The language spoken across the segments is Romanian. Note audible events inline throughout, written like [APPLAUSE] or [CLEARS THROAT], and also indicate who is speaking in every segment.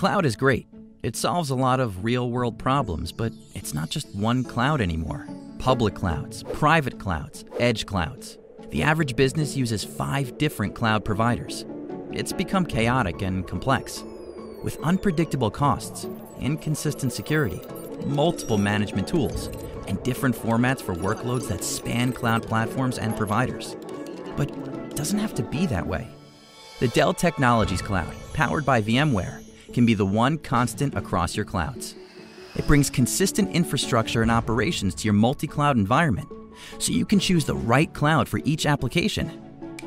Speaker 1: cloud is great. It solves a lot of real world problems, but it's not just one cloud anymore. Public clouds, private clouds, edge clouds. The average business uses five different cloud providers. It's become chaotic and complex. With unpredictable costs, inconsistent security, multiple management tools, and different formats for workloads that span cloud platforms and providers. But it doesn't have to be that way. The Dell Technologies Cloud, powered by VMware, can be the one constant across your clouds. It brings consistent infrastructure and operations to your multi cloud environment, so you can choose the right cloud for each application.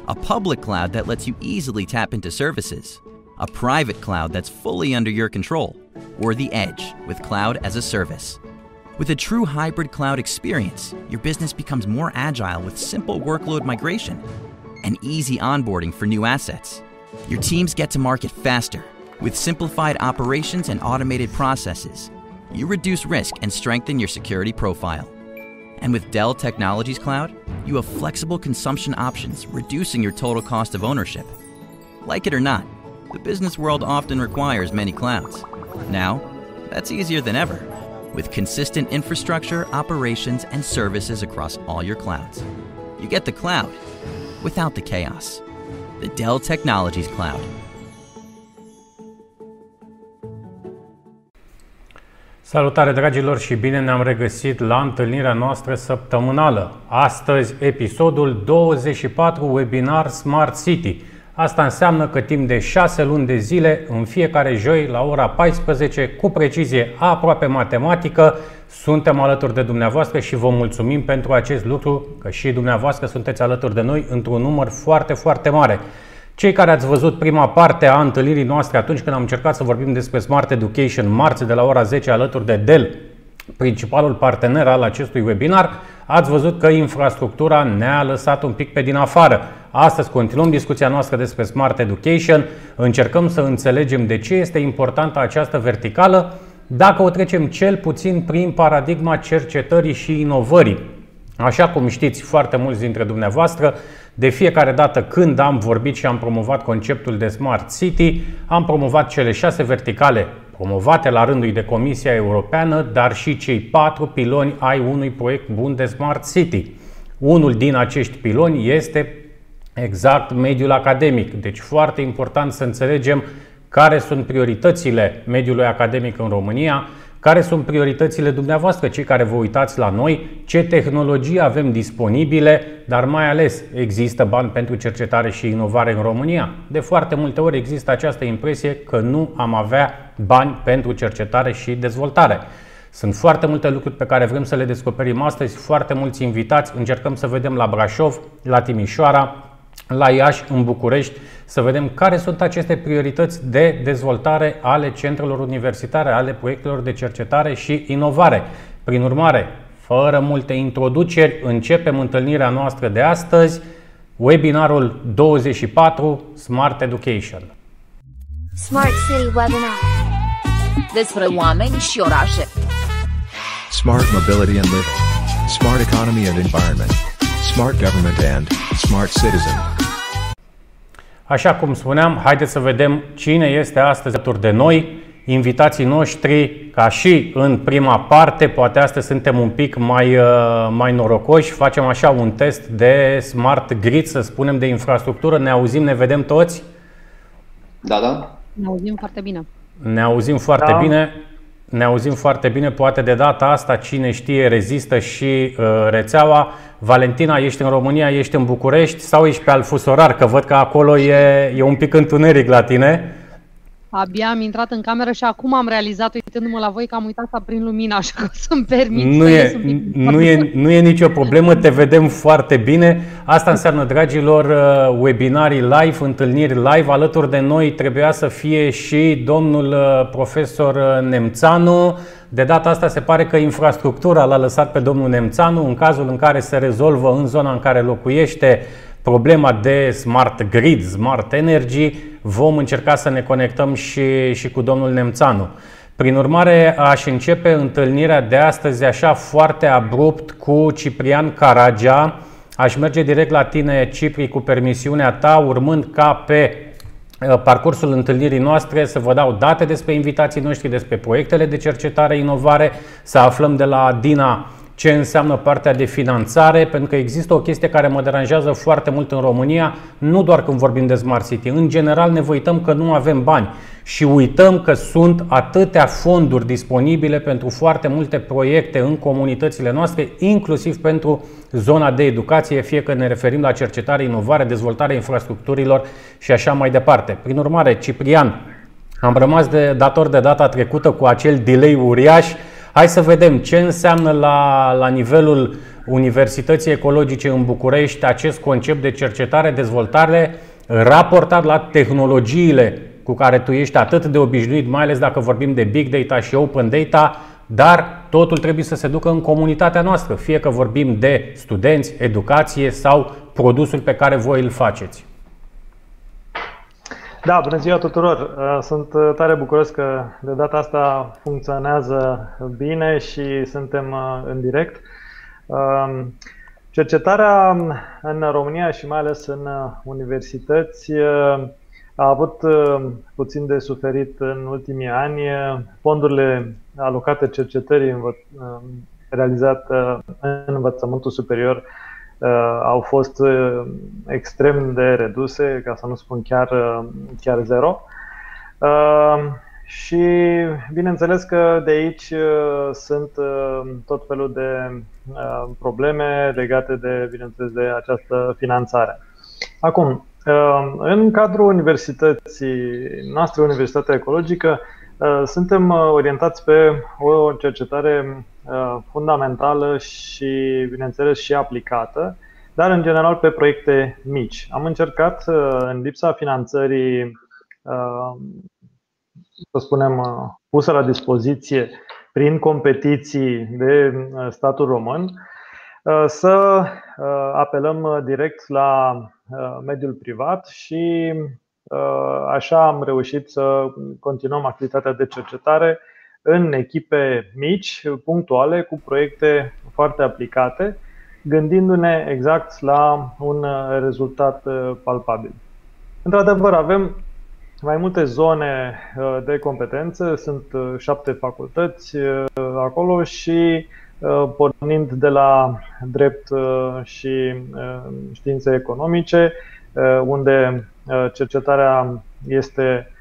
Speaker 1: A public cloud that lets you easily tap into services, a private cloud that's fully under your control, or the edge with cloud as a service. With a true hybrid cloud experience, your business becomes more agile with simple workload migration and easy onboarding for new assets. Your teams get to market faster with simplified operations and automated processes. You reduce risk and strengthen your security profile. And with Dell Technologies Cloud, you have flexible consumption options, reducing your total cost of ownership. Like it or not, the business world often requires many clouds. Now, that's easier than ever with consistent infrastructure, operations, and services across all your clouds. You get the cloud without the chaos. The Dell Technologies Cloud.
Speaker 2: Salutare dragilor și bine ne-am regăsit la întâlnirea noastră săptămânală. Astăzi episodul 24 webinar Smart City – Asta înseamnă că timp de 6 luni de zile, în fiecare joi, la ora 14, cu precizie aproape matematică, suntem alături de dumneavoastră și vă mulțumim pentru acest lucru, că și dumneavoastră sunteți alături de noi într-un număr foarte, foarte mare. Cei care ați văzut prima parte a întâlnirii noastre atunci când am încercat să vorbim despre Smart Education marți de la ora 10 alături de Dell, principalul partener al acestui webinar, ați văzut că infrastructura ne-a lăsat un pic pe din afară. Astăzi continuăm discuția noastră despre Smart Education, încercăm să înțelegem de ce este importantă această verticală, dacă o trecem cel puțin prin paradigma cercetării și inovării. Așa cum știți foarte mulți dintre dumneavoastră, de fiecare dată când am vorbit și am promovat conceptul de Smart City, am promovat cele șase verticale promovate la rândul de Comisia Europeană, dar și cei patru piloni ai unui proiect bun de Smart City. Unul din acești piloni este exact mediul academic. Deci foarte important să înțelegem care sunt prioritățile mediului academic în România, care sunt prioritățile dumneavoastră, cei care vă uitați la noi, ce tehnologii avem disponibile, dar mai ales există bani pentru cercetare și inovare în România? De foarte multe ori există această impresie că nu am avea bani pentru cercetare și dezvoltare. Sunt foarte multe lucruri pe care vrem să le descoperim astăzi, foarte mulți invitați, încercăm să vedem la Brașov, la Timișoara, la Iași, în București, să vedem care sunt aceste priorități de dezvoltare ale centrelor universitare, ale proiectelor de cercetare și inovare. Prin urmare, fără multe introduceri, începem întâlnirea noastră de astăzi, webinarul 24 Smart Education.
Speaker 3: Smart City Webinar
Speaker 4: Despre oameni și orașe.
Speaker 5: Smart Mobility and Living. Smart Economy and Environment. Smart Government and Smart Citizen.
Speaker 2: Așa cum spuneam, haideți să vedem cine este astăzi alături de noi. Invitații noștri, ca și în prima parte, poate astăzi suntem un pic mai, uh, mai norocoși, facem așa un test de smart grid, să spunem, de infrastructură. Ne auzim, ne vedem toți?
Speaker 6: Da, da.
Speaker 7: Ne auzim foarte bine.
Speaker 2: Ne auzim foarte da. bine. Ne auzim foarte bine, poate de data asta cine știe rezistă și uh, rețeaua. Valentina, ești în România, ești în București sau ești pe Alfusorar? Că văd că acolo e, e un pic întuneric la tine.
Speaker 7: Abia am intrat în cameră și acum am realizat, uitându-mă la voi, că am uitat să aprind lumina, [LAUGHS] așa că să-mi permit
Speaker 2: nu
Speaker 7: să
Speaker 2: e, nu, e, nu e nicio problemă, te vedem foarte bine. Asta înseamnă, dragilor, uh, webinarii live, întâlniri live. Alături de noi trebuia să fie și domnul uh, profesor uh, Nemțanu. De data asta se pare că infrastructura l-a lăsat pe domnul Nemțanu în cazul în care se rezolvă în zona în care locuiește problema de smart grid, smart energy, vom încerca să ne conectăm și, și cu domnul Nemțanu. Prin urmare, aș începe întâlnirea de astăzi așa foarte abrupt cu Ciprian Caragea. Aș merge direct la tine, Cipri, cu permisiunea ta, urmând ca pe uh, parcursul întâlnirii noastre să vă dau date despre invitații noștri, despre proiectele de cercetare, inovare, să aflăm de la Dina ce înseamnă partea de finanțare, pentru că există o chestie care mă deranjează foarte mult în România, nu doar când vorbim de Smart City. În general ne uităm că nu avem bani și uităm că sunt atâtea fonduri disponibile pentru foarte multe proiecte în comunitățile noastre, inclusiv pentru zona de educație, fie că ne referim la cercetare, inovare, dezvoltarea infrastructurilor și așa mai departe. Prin urmare, Ciprian, am rămas de dator de data trecută cu acel delay uriaș Hai să vedem ce înseamnă la, la nivelul Universității Ecologice în București acest concept de cercetare, dezvoltare raportat la tehnologiile cu care tu ești atât de obișnuit, mai ales dacă vorbim de big data și open data, dar totul trebuie să se ducă în comunitatea noastră, fie că vorbim de studenți, educație sau produsul pe care voi îl faceți.
Speaker 8: Da, bună ziua tuturor! Uh, sunt uh, tare bucuros că de data asta funcționează bine și suntem uh, în direct. Um, cercetarea în România și mai ales în universități a avut puțin de suferit în ultimii ani. Fondurile alocate cercetării realizate în învățământul superior uh, au fost uh, extrem de reduse, ca să nu spun chiar, uh, chiar zero. Uh, și bineînțeles că de aici uh, sunt uh, tot felul de uh, probleme legate de, bineînțeles, de această finanțare. Acum, uh, în cadrul universității noastre, Universitatea Ecologică, uh, suntem uh, orientați pe o cercetare Uh, fundamentală și, bineînțeles, și aplicată, dar în general pe proiecte mici. Am încercat, uh, în lipsa finanțării, uh, să spunem, pusă la dispoziție prin competiții de statul român, să apelăm direct la mediul privat și așa am reușit să continuăm activitatea de cercetare în echipe mici, punctuale, cu proiecte foarte aplicate, gândindu-ne exact la un rezultat uh, palpabil. Într-adevăr, avem mai multe zone uh, de competență, sunt uh, șapte facultăți acolo și pornind de la drept și științe economice, unde cercetarea este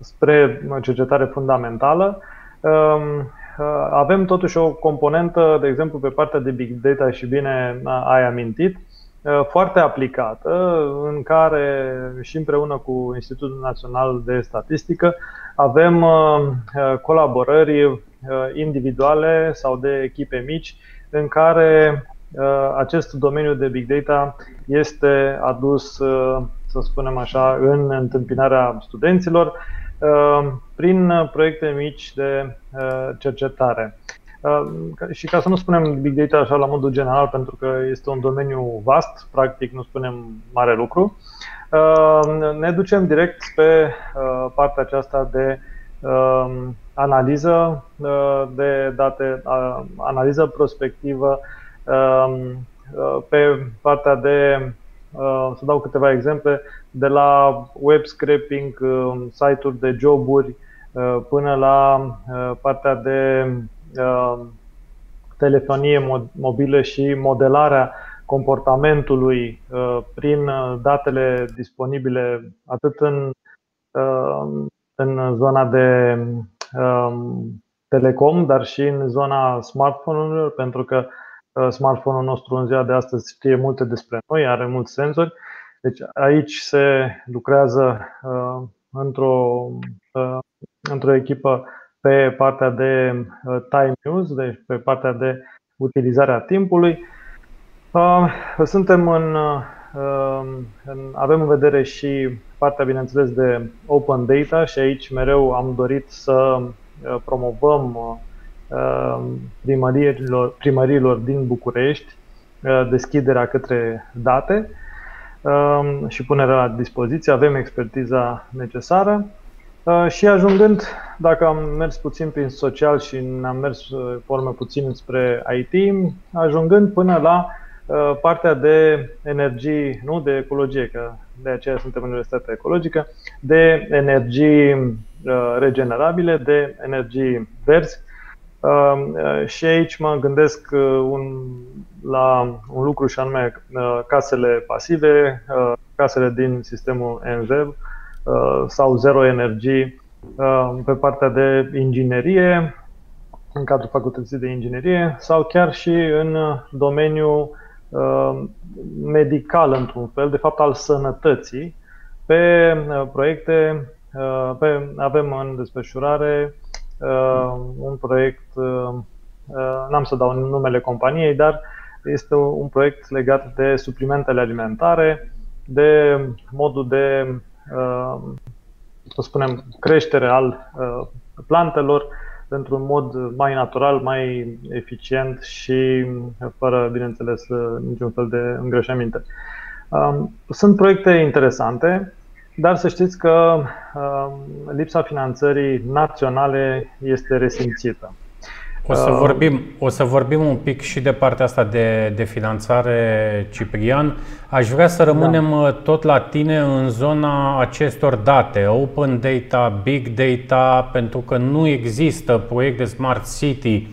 Speaker 8: spre cercetare fundamentală. Um, uh, avem totuși o componentă, de exemplu, pe partea de big data și bine ai amintit, uh, foarte aplicată, în care și împreună cu Institutul Național de Statistică avem uh, colaborări individuale sau de echipe mici în care acest domeniu de big data este adus, să spunem așa, în întâmpinarea studenților Uh, prin uh, proiecte mici de uh, cercetare. Și ca să nu spunem big data așa la modul general, pentru că este un domeniu vast, practic nu spunem mare lucru, ne ducem direct pe partea aceasta de analiză de date, analiză prospectivă, pe partea de Uh, să dau câteva exemple, de la web scraping, uh, site-uri de joburi, uh, până la partea de telefonie mobilă și modelarea comportamentului prin datele disponibile atât în, în zona de telecom, dar și în zona smartphone-urilor, pentru că smartphone-ul nostru în ziua de astăzi știe multe despre noi, are mulți senzori. Deci aici se lucrează uh, într-o, uh, într-o echipă pe partea de uh, time use, deci pe partea de utilizarea timpului. Uh, suntem în, uh, în, avem în vedere și partea, bineînțeles, de open data și aici mereu am dorit să uh, promovăm Um, primăriilor, primăriilor din București uh, deschiderea către date um, și punerea la dispoziție. Avem expertiza necesară uh, și ajungând, dacă am mers puțin prin social și ne-am mers uh, formă puțin spre IT, ajungând până la partea de energii, nu de ecologie, că de aceea suntem în Universitatea Ecologică, de energii regenerabile, de energii verzi. Și aici mă gândesc un, la un lucru și anume casele pasive, casele din sistemul NVEV sau zero energii pe partea de inginerie, în cadrul facultății de inginerie sau chiar și în domeniul uh, medical, într-un fel, de fapt al sănătății, pe uh, proiecte. Uh, pe, avem în desfășurare un proiect, n-am să dau numele companiei, dar este un proiect legat de suplimentele alimentare, de modul de, să spunem, creștere al plantelor, într-un mod mai natural, mai eficient și fără, bineînțeles, niciun fel de îngrășăminte. Um, sunt proiecte interesante, dar să știți că um, lipsa finanțării naționale este resimțită.
Speaker 2: O să, uh, vorbim, o să vorbim un pic și de partea asta de, de finanțare, Ciprian. Aș vrea să rămânem da. Uh, tot la tine în zona acestor date, open data, big data, pentru că nu există proiect de smart city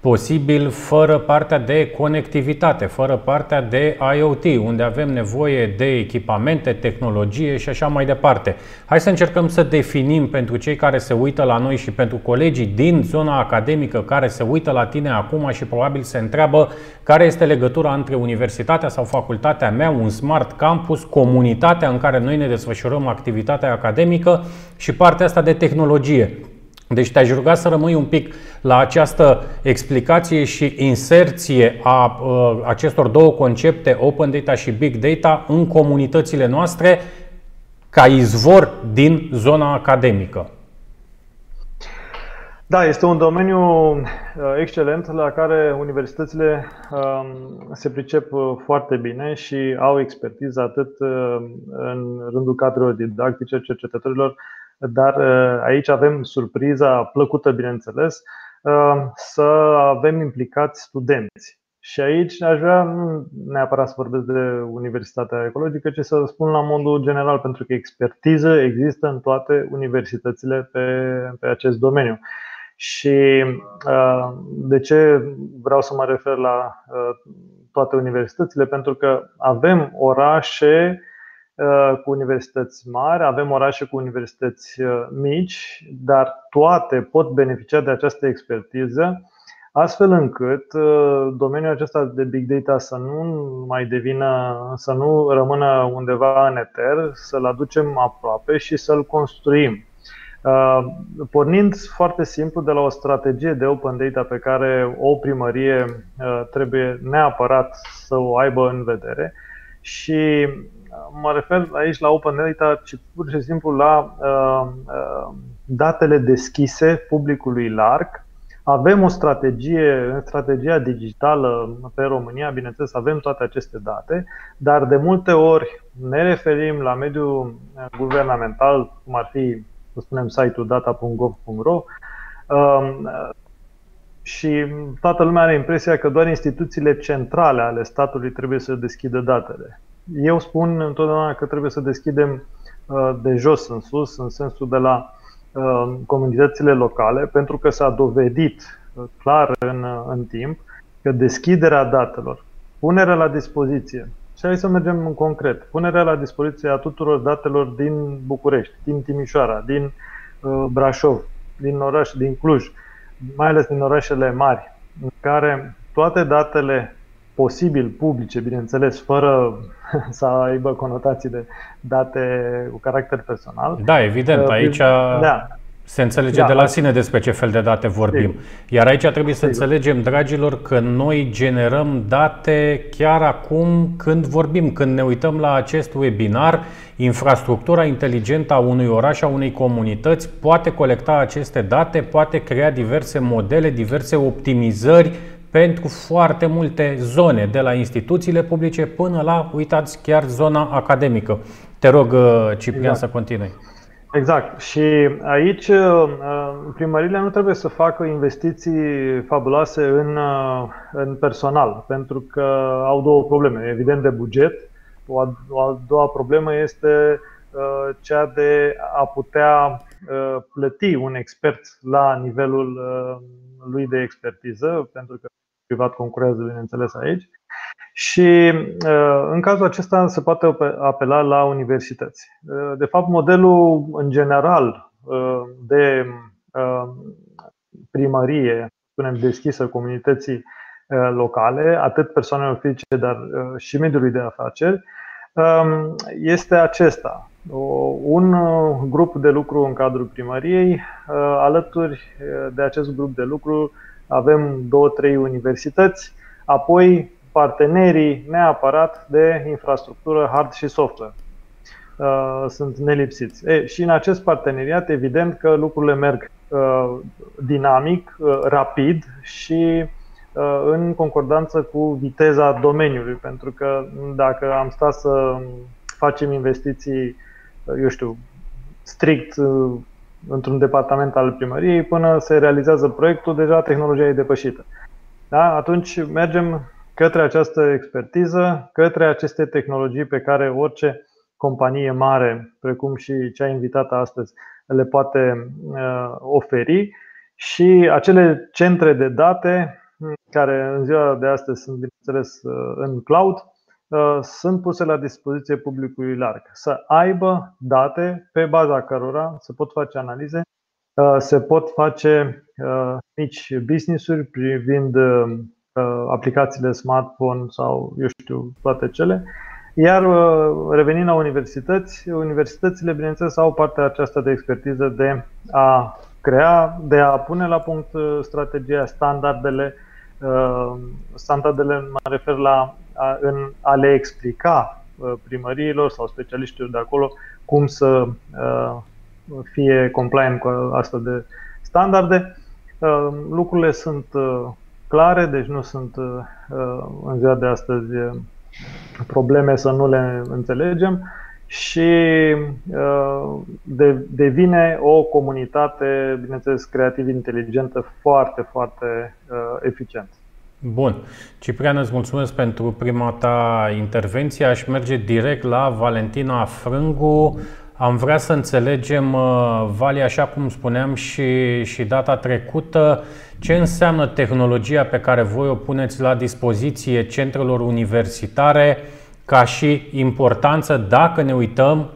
Speaker 2: posibil fără partea de conectivitate, fără partea de IoT, unde avem nevoie de echipamente, tehnologie și așa mai departe. Hai să încercăm să definim pentru cei care se uită la noi și pentru colegii din zona academică care se uită la tine acum și probabil se întreabă care este legătura între universitatea sau facultatea mea, un smart campus, comunitatea în care noi ne desfășurăm activitatea academică și partea asta de tehnologie. Deci te-aș ruga să rămâi un pic la această explicație și inserție a uh, acestor două concepte, open data și big data, în comunitățile noastre ca izvor din zona academică.
Speaker 8: Da, este un domeniu uh, excelent la care universitățile um, se pricep uh, foarte bine și au expertiză atât uh, în rândul cadrelor didactice, cercetătorilor, dar uh, aici avem surpriza plăcută, bineînțeles, uh, să avem implicați studenți. Și aici aș vrea nu neapărat să vorbesc de Universitatea Ecologică, ci să spun la modul general, pentru că expertiză există în toate universitățile pe, pe acest domeniu. Și uh, de ce vreau să mă refer la toate universitățile? Pentru că avem orașe Uh, cu universități mari, avem orașe cu universități uh, mici, dar toate pot beneficia de această expertiză, astfel încât uh, domeniul acesta de big data să nu mai devină, să nu rămână undeva în eter, să-l aducem aproape și să-l construim. Pornind foarte simplu de la o strategie de open data pe care o primărie trebuie neapărat să o aibă în vedere și mă refer aici la Open Data, ci pur și simplu la uh, uh, datele deschise publicului larg. Avem o strategie, în strategia digitală pe România, bineînțeles, avem toate aceste date, dar de multe ori ne referim la mediul guvernamental, cum ar fi, să spunem, site-ul data.gov.ro, um, și toată lumea are impresia că doar instituțiile centrale ale statului trebuie să deschidă datele eu spun întotdeauna că trebuie să deschidem uh, de jos în sus, în sensul de la uh, comunitățile locale, pentru că s-a dovedit uh, clar în, în timp că deschiderea datelor, punerea la dispoziție, și hai să mergem în concret, punerea la dispoziție a tuturor datelor din București, din Timișoara, din Brașov, din oraș, din Cluj, mai ales din orașele mari, în care toate datele posibil publice, bineînțeles, fără [LAUGHS] să aibă conotații de date cu caracter personal.
Speaker 2: Da, evident, uh, aici da. se înțelege da, de la sine despre ce fel de date vorbim. Iar aici trebuie să înțelegem, dragilor, că noi generăm date chiar acum când vorbim, când ne uităm la acest webinar, infrastructura inteligentă a unui oraș, a unei comunități poate colecta aceste date, poate crea diverse modele, diverse optimizări pentru foarte multe zone, de la instituțiile publice până la, uitați, chiar zona academică. Te rog, uh, Ciprian, exact. să continui.
Speaker 8: Exact. Și aici uh, primările nu trebuie să facă investiții fabuloase în, uh, în personal, pentru că au două probleme. Evident de buget. O a, o a doua problemă este uh, cea de a putea plăti un expert la nivelul lui de expertiză, pentru că privat concurează, bineînțeles, aici. Și uh, în cazul acesta se poate apela la universități. Uh, de fapt, modelul în general uh, de primărie, spunem, deschisă comunității locale, atât persoanelor fizice, dar și mediului de afaceri, um, este acesta. Un grup de lucru în cadrul primăriei, alături de acest grup de lucru avem două, trei universități, apoi partenerii neapărat de infrastructură hard și software. Uh, sunt nelipsiți. E, și în acest parteneriat, evident că lucrurile merg uh, dinamic, uh, rapid și în concordanță cu viteza domeniului, pentru că dacă am stat să facem investiții, eu știu, strict într-un departament al primăriei, până se realizează proiectul, deja tehnologia e depășită. Da? Atunci mergem către această expertiză, către aceste tehnologii pe care orice companie mare, precum și cea invitată astăzi, le poate uh, oferi și acele centre de date care în ziua de astăzi sunt, bineînțeles, uh, în cloud, uh, sunt puse la dispoziție publicului larg. Să aibă date pe baza cărora se pot face analize, se pot face mici business-uri privind Uh, aplicațiile smartphone sau, eu știu, toate cele. Iar uh, revenind la universități, universitățile, bineînțeles, au partea aceasta de expertiză de a crea, de a pune la punct uh, strategia, standardele. Standardele mă refer la a, în a le explica primăriilor sau specialiștilor de acolo cum să fie compliant cu astfel de standarde. Lucrurile sunt clare, deci nu sunt uh, uh, în ziua de astăzi uh, probleme să nu le înțelegem și devine o comunitate, bineînțeles, creativ inteligentă foarte, foarte eficientă.
Speaker 2: Bun. Ciprian, îți mulțumesc pentru prima ta intervenție. Aș merge direct la Valentina Frângu. Am vrea să înțelegem, Vali, așa cum spuneam și, și data trecută, ce înseamnă tehnologia pe care voi o puneți la dispoziție centrelor universitare ca și importanță dacă ne uităm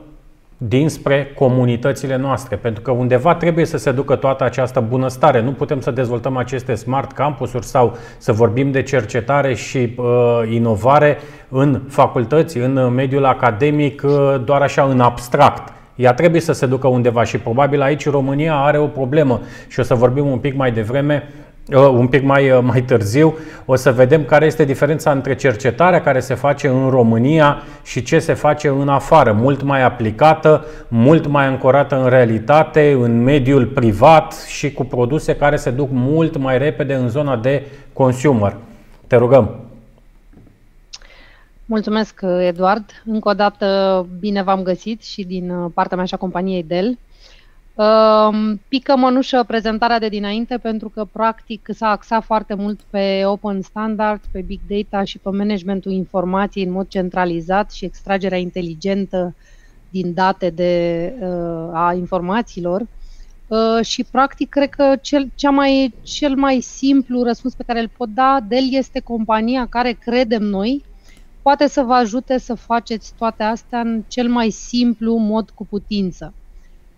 Speaker 2: dinspre comunitățile noastre, pentru că undeva trebuie să se ducă toată această bunăstare. Nu putem să dezvoltăm aceste smart campusuri sau să vorbim de cercetare și uh, inovare în facultăți, în mediul academic, uh, doar așa în abstract. Ea trebuie să se ducă undeva și probabil aici România are o problemă și o să vorbim un pic mai devreme uh, un pic mai, uh, mai târziu, o să vedem care este diferența între cercetarea care se face în România și ce se face în afară, mult mai aplicată, mult mai ancorată în realitate, în mediul privat și cu produse care se duc mult mai repede în zona de consumer. Te rugăm!
Speaker 7: Mulțumesc, Eduard. Încă o dată bine v-am găsit și din uh, partea mea și a companiei Dell. Um, pică mănușă prezentarea de dinainte pentru că practic s-a axat foarte mult pe open standard, pe big data și pe managementul informației în mod centralizat și extragerea inteligentă din date de, uh, a informațiilor. Uh, și practic cred că cel, cea mai, cel mai simplu răspuns pe care îl pot da, Dell este compania care credem noi poate să vă ajute să faceți toate astea în cel mai simplu mod cu putință.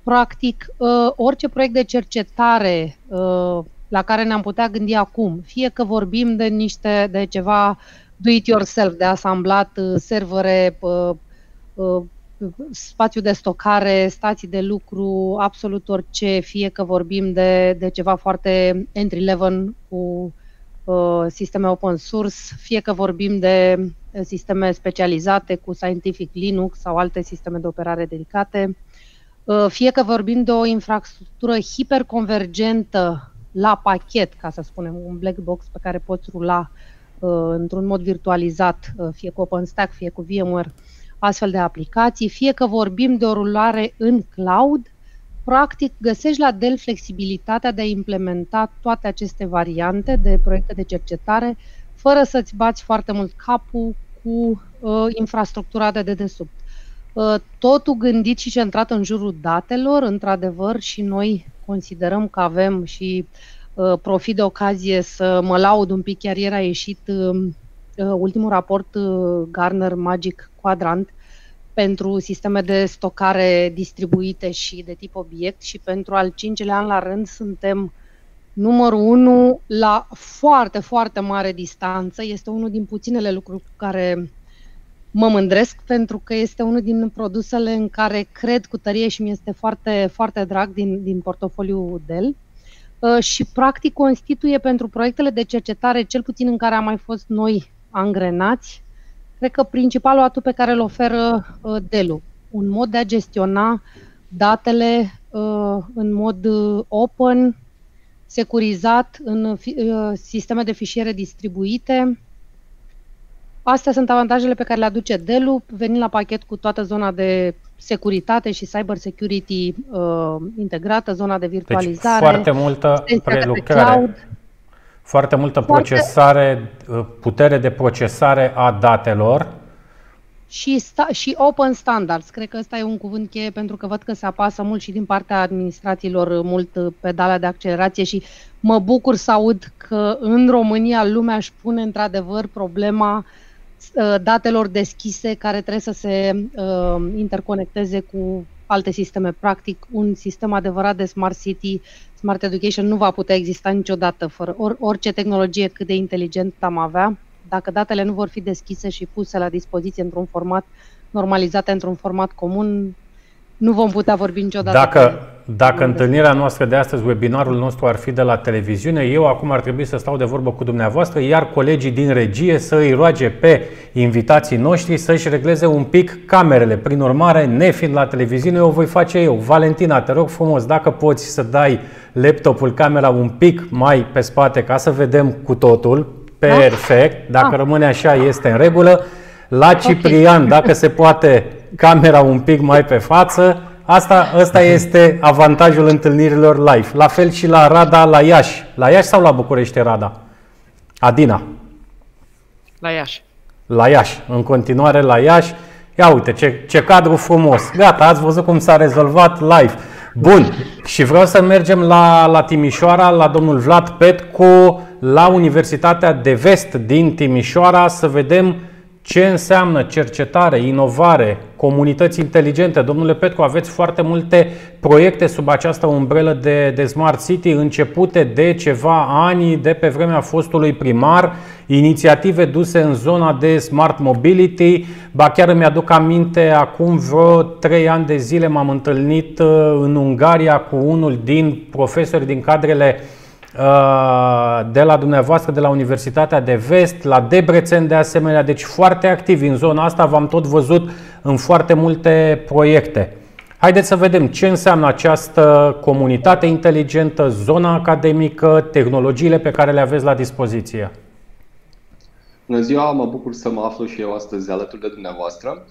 Speaker 7: Practic, uh, orice proiect de cercetare uh, la care ne-am putea gândi acum, fie că vorbim de niște de ceva do-it-yourself, de asamblat uh, servere, spațiu de stocare, stații de lucru, absolut orice, fie că vorbim de, de ceva foarte entry-level cu Uh, sisteme open source, fie că vorbim de uh, sisteme specializate cu Scientific Linux sau alte sisteme de operare dedicate, uh, fie că vorbim de o infrastructură hiperconvergentă la pachet, ca să spunem, un black box pe care poți rula într-un mod virtualizat, fie cu OpenStack, fie cu VMware, astfel de aplicații, fie că vorbim de o rulare în cloud, practic găsești la Dell flexibilitatea de a implementa toate aceste variante de proiecte de cercetare fără să-ți bați foarte mult capul cu uh, infrastructura de dedesubt. Uh, totul gândit și centrat în jurul datelor, într-adevăr, și noi considerăm că avem și uh, profit de ocazie să mă laud un pic, chiar ieri a ieșit uh, uh ultimul raport uh, Garner Magic Quadrant pentru sisteme de stocare distribuite și de tip obiect și pentru al cincilea an la rând suntem numărul unu la foarte, foarte mare distanță. Este unul din puținele lucruri cu care mă mândresc pentru că este unul din produsele în care cred cu tărie și mi este foarte, foarte drag din, din portofoliul Dell. Uh, și practic constituie pentru proiectele de cercetare, cel puțin în care am mai fost noi angrenați, cred că principalul atu pe care îl oferă uh, Dell, un mod de a gestiona datele uh, în mod open, securizat, în sisteme de fișiere distribuite, Astea sunt avantajele pe care le aduce Dell, venind la pachet cu toată zona de securitate și cyber security uh, integrată, zona de virtualizare.
Speaker 2: Deci foarte multă prelucrare, foarte multă foarte... procesare, uh, putere de procesare a datelor.
Speaker 7: Și, sta- și open standards, cred că ăsta e un cuvânt cheie pentru că văd că se apasă mult și din partea administrațiilor mult pedala de accelerație și mă bucur să aud că în România lumea își pune într-adevăr problema uh, Uh, datelor deschise care trebuie să se uh, interconecteze cu alte sisteme. Practic, un sistem adevărat de Smart City, Smart Education nu va putea exista niciodată fără or, orice tehnologie cât de inteligent am avea. Dacă datele nu vor fi deschise și puse la dispoziție într-un format normalizat, într-un format comun, nu vom putea vorbi niciodată.
Speaker 2: Dacă, dacă întâlnirea noastră de astăzi, webinarul nostru ar fi de la televiziune, eu acum ar trebui să stau de vorbă cu dumneavoastră, iar colegii din regie să îi roage pe invitații noștri să-și regleze un pic camerele. Prin urmare, nefiind la televiziune, o voi face eu. Valentina, te rog frumos, dacă poți să dai laptopul, camera un pic mai pe spate ca să vedem cu totul, perfect, dacă ah. rămâne așa este în regulă. La Ciprian, okay. dacă se poate, camera un pic mai pe față. Asta, asta este avantajul întâlnirilor live. La fel și la Rada, la Iași. La Iași sau la București, Rada? Adina.
Speaker 9: La Iași.
Speaker 2: La Iași. În continuare la Iași. Ia uite, ce, ce cadru frumos. Gata, ați văzut cum s-a rezolvat live. Bun. Și vreau să mergem la, la Timișoara, la domnul Vlad Petcu, la Universitatea de Vest din Timișoara, să vedem ce înseamnă cercetare, inovare, comunități inteligente? Domnule Petru, aveți foarte multe proiecte sub această umbrelă de, de Smart City, începute de ceva ani, de pe vremea fostului primar, inițiative duse în zona de Smart Mobility. Ba chiar îmi aduc aminte, acum vreo trei ani de zile m-am întâlnit uh, în Ungaria cu unul din profesori din cadrele Uh, de la dumneavoastră, de la Universitatea de Vest, la Debrecen de asemenea, deci foarte activi în zona asta, v-am tot văzut în foarte multe proiecte. Haideți să vedem ce înseamnă această comunitate inteligentă, zona academică, tehnologiile pe care le aveți la dispoziție.
Speaker 6: Bună ziua, mă bucur să mă aflu și eu astăzi alături de dumneavoastră.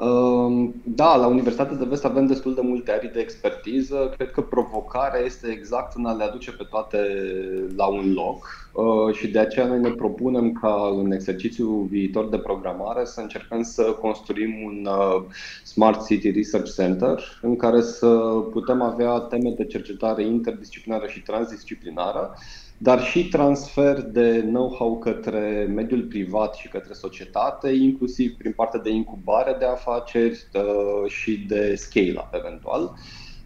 Speaker 6: Ehm, da, la Universitatea de Vest avem destul de multe arii de expertiză. Cred că provocarea este exact în a le aduce pe toate la un loc ehm, și de aceea noi ne propunem ca în exercițiul viitor de programare să încercăm să construim un ehm, Smart City Research Center în care să putem avea teme de cercetare interdisciplinară și transdisciplinară dar și transfer de know-how către mediul privat și către societate, inclusiv prin partea de incubare de afaceri uh, și de scale-up eventual.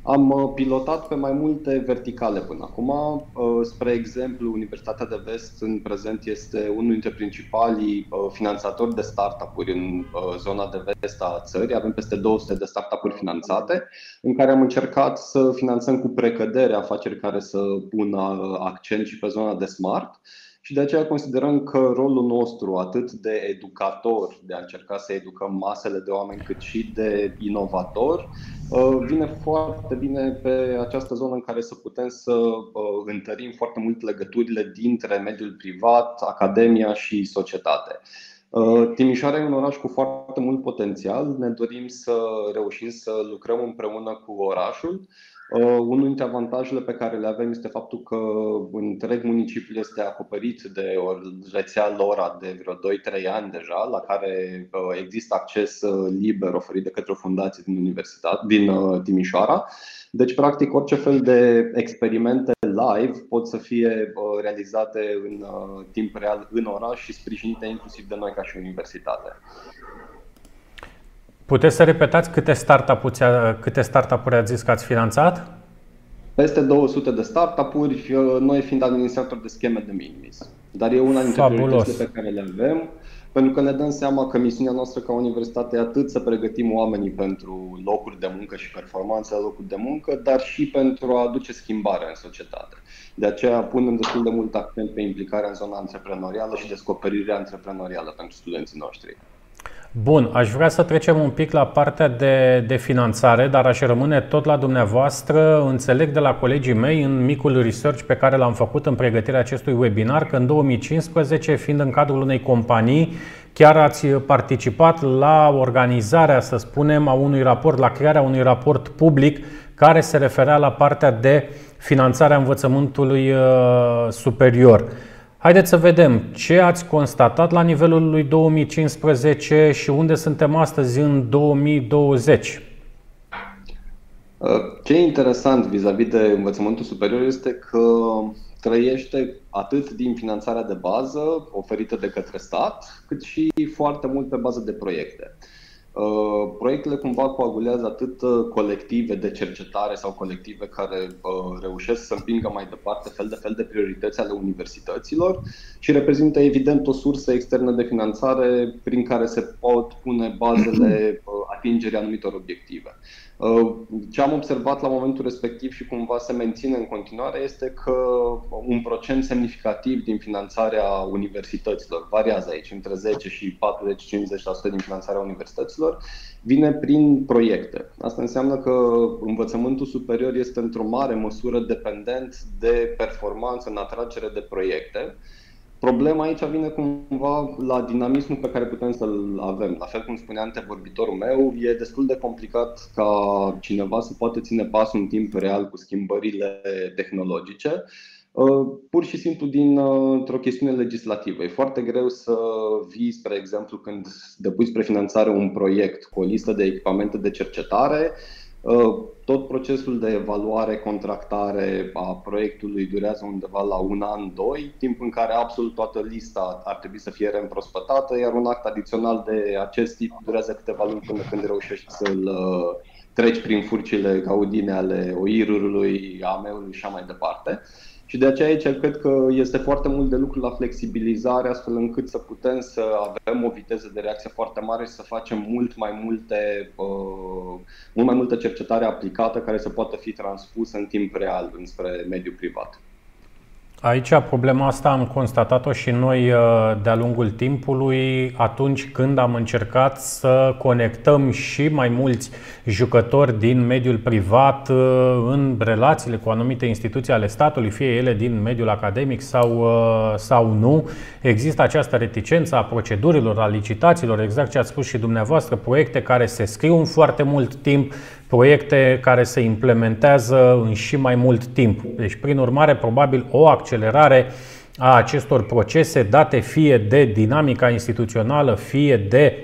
Speaker 6: Am uh, pilotat pe mai multe verticale până acum. Uh, spre exemplu, Universitatea de Vest în prezent este unul dintre principalii uh, finanțatori de startup-uri în zona de vest a țării. Avem peste 200 de startup-uri finanțate, în care am încercat să finanțăm cu precădere afaceri care să pună accent și pe zona de smart și de aceea considerăm că rolul nostru, atât de educator, de a încerca să educăm masele de oameni, cât și de inovator, uh, vine foarte bine pe această zonă în care să putem să uh, întărim foarte mult legăturile dintre mediul privat, academia și societate. Uh, Timișoara e un oraș cu foarte mult potențial. Ne dorim să reușim să lucrăm împreună cu orașul. Uh, unul dintre avantajele pe care le avem este faptul că întreg municipiul este acoperit de o rețea LoRa de vreo 2-3 ani deja, la care uh, există acces liber oferit de către o fundație din universitate, din Timișoara. Deci, practic, orice fel de experimente live pot să fie realizate în timp real în oraș și sprijinite inclusiv de noi ca și universitate.
Speaker 2: Puteți să repetați câte startup-uri, câte startup-uri ați zis că ați finanțat?
Speaker 6: Peste 200 de startup-uri, noi fiind administratori de scheme de minimis. Dar e una dintre
Speaker 2: Fabulos.
Speaker 6: prioritățile pe care le avem pentru că ne dăm seama că misiunea noastră ca universitate e atât să pregătim oamenii pentru locuri de muncă și performanțe la locuri de muncă, dar și pentru a aduce schimbare în societate. De aceea punem destul de mult accent pe implicarea în zona antreprenorială și descoperirea antreprenorială pentru studenții noștri.
Speaker 2: Bun, aș vrea să trecem un pic la partea de, de finanțare, dar aș rămâne tot la dumneavoastră. Înțeleg de la colegii mei în micul research pe care l-am făcut în pregătirea acestui webinar că în 2015, fiind în cadrul unei companii, chiar ați participat la organizarea, să spunem, a unui raport, la crearea unui raport public care se referea la partea de finanțare a învățământului uh, superior. Haideți să vedem ce ați constatat la nivelul lui 2015 și unde suntem astăzi în 2020.
Speaker 6: Ce e interesant vis-a-vis de învățământul superior este că trăiește atât din finanțarea de bază oferită de către stat, cât și foarte mult pe bază de proiecte. Uh, proiectele cumva coagulează atât uh, colective de cercetare sau colective care uh, reușesc să împingă mai departe fel de fel de priorități ale universităților și reprezintă evident o sursă externă de finanțare prin care se pot pune bazele [CLEARS THROAT] atingerii anumitor obiective. Uh, ce am observat la momentul respectiv și cumva se menține în continuare este că un procent semnificativ din finanțarea universităților, variază aici, între 10 și 40-50% din finanțarea universităților, vine prin proiecte. Asta înseamnă că învățământul superior este într-o mare măsură dependent de performanță în atragere de proiecte Problema aici vine cumva la dinamismul pe care putem să-l avem. La fel cum spunea antevorbitorul meu, e destul de complicat ca cineva să poată ține pasul în timp real cu schimbările tehnologice, uh, pur și simplu dintr-o chestiune legislativă. E foarte greu să vii, spre exemplu, când depui spre finanțare un proiect cu o listă de echipamente de cercetare, Uh, tot procesul de evaluare, contractare a proiectului durează undeva la un an, doi, timp în care absolut toată lista ar trebui să fie reîmprospătată, iar un act adițional de acest tip durează câteva luni până când reușești să-l uh, treci prin furcile gaudine ale OIR-ului, AME-ului și așa mai departe. Și de aceea aici cred că este foarte mult de lucru la flexibilizare, astfel încât să putem să avem o viteză de reacție foarte mare și să facem mult mai multe, uh, mult mai multă cercetare aplicată care să poată fi transpusă în timp real înspre mediul privat.
Speaker 2: Aici problema asta am constatat-o și noi uh, de-a lungul timpului atunci când am încercat să conectăm și mai mulți jucători din mediul privat uh, în relațiile cu anumite instituții ale statului, fie ele din mediul academic sau, uh, sau nu. Există această reticență a procedurilor, a licitațiilor, exact ce ați spus și dumneavoastră, proiecte care se scriu în foarte mult timp, proiecte care se implementează în și mai mult timp. Deci, prin urmare, probabil o accelerare a acestor procese, date fie de dinamica instituțională, fie de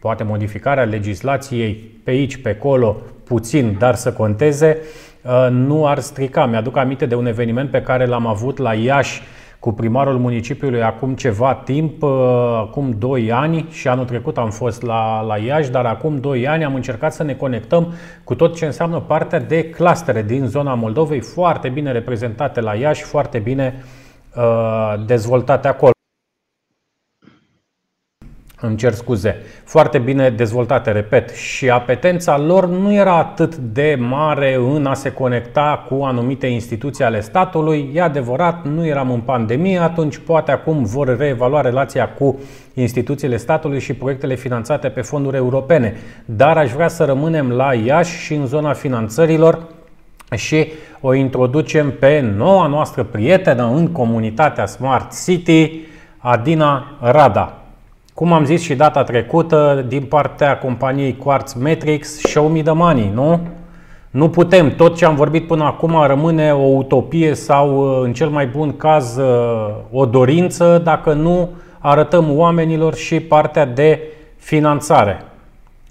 Speaker 2: poate modificarea legislației pe aici, pe acolo, puțin, dar să conteze, uh, nu ar strica. Mi-aduc aminte de un eveniment pe care l-am avut la Iași cu primarul municipiului acum ceva timp, uh, acum 2 ani și anul trecut am fost la, la Iași, dar acum 2 ani am încercat să ne conectăm cu tot ce înseamnă partea de clustere din zona Moldovei, foarte bine reprezentate la Iași, foarte bine uh, dezvoltate acolo îmi cer scuze, foarte bine dezvoltate, repet, și apetența lor nu era atât de mare în a se conecta cu anumite instituții ale statului. E adevărat, nu eram în pandemie, atunci poate acum vor reevalua relația cu instituțiile statului și proiectele finanțate pe fonduri europene. Dar aș vrea să rămânem la Iași și în zona finanțărilor și o introducem pe noua noastră prietenă în comunitatea Smart City, Adina Rada. Cum am zis și data trecută, din partea companiei Quartz Metrics, show me the money, nu? Nu putem. Tot ce am vorbit până acum rămâne o utopie sau, în cel mai bun caz, o dorință dacă nu arătăm oamenilor și partea de finanțare.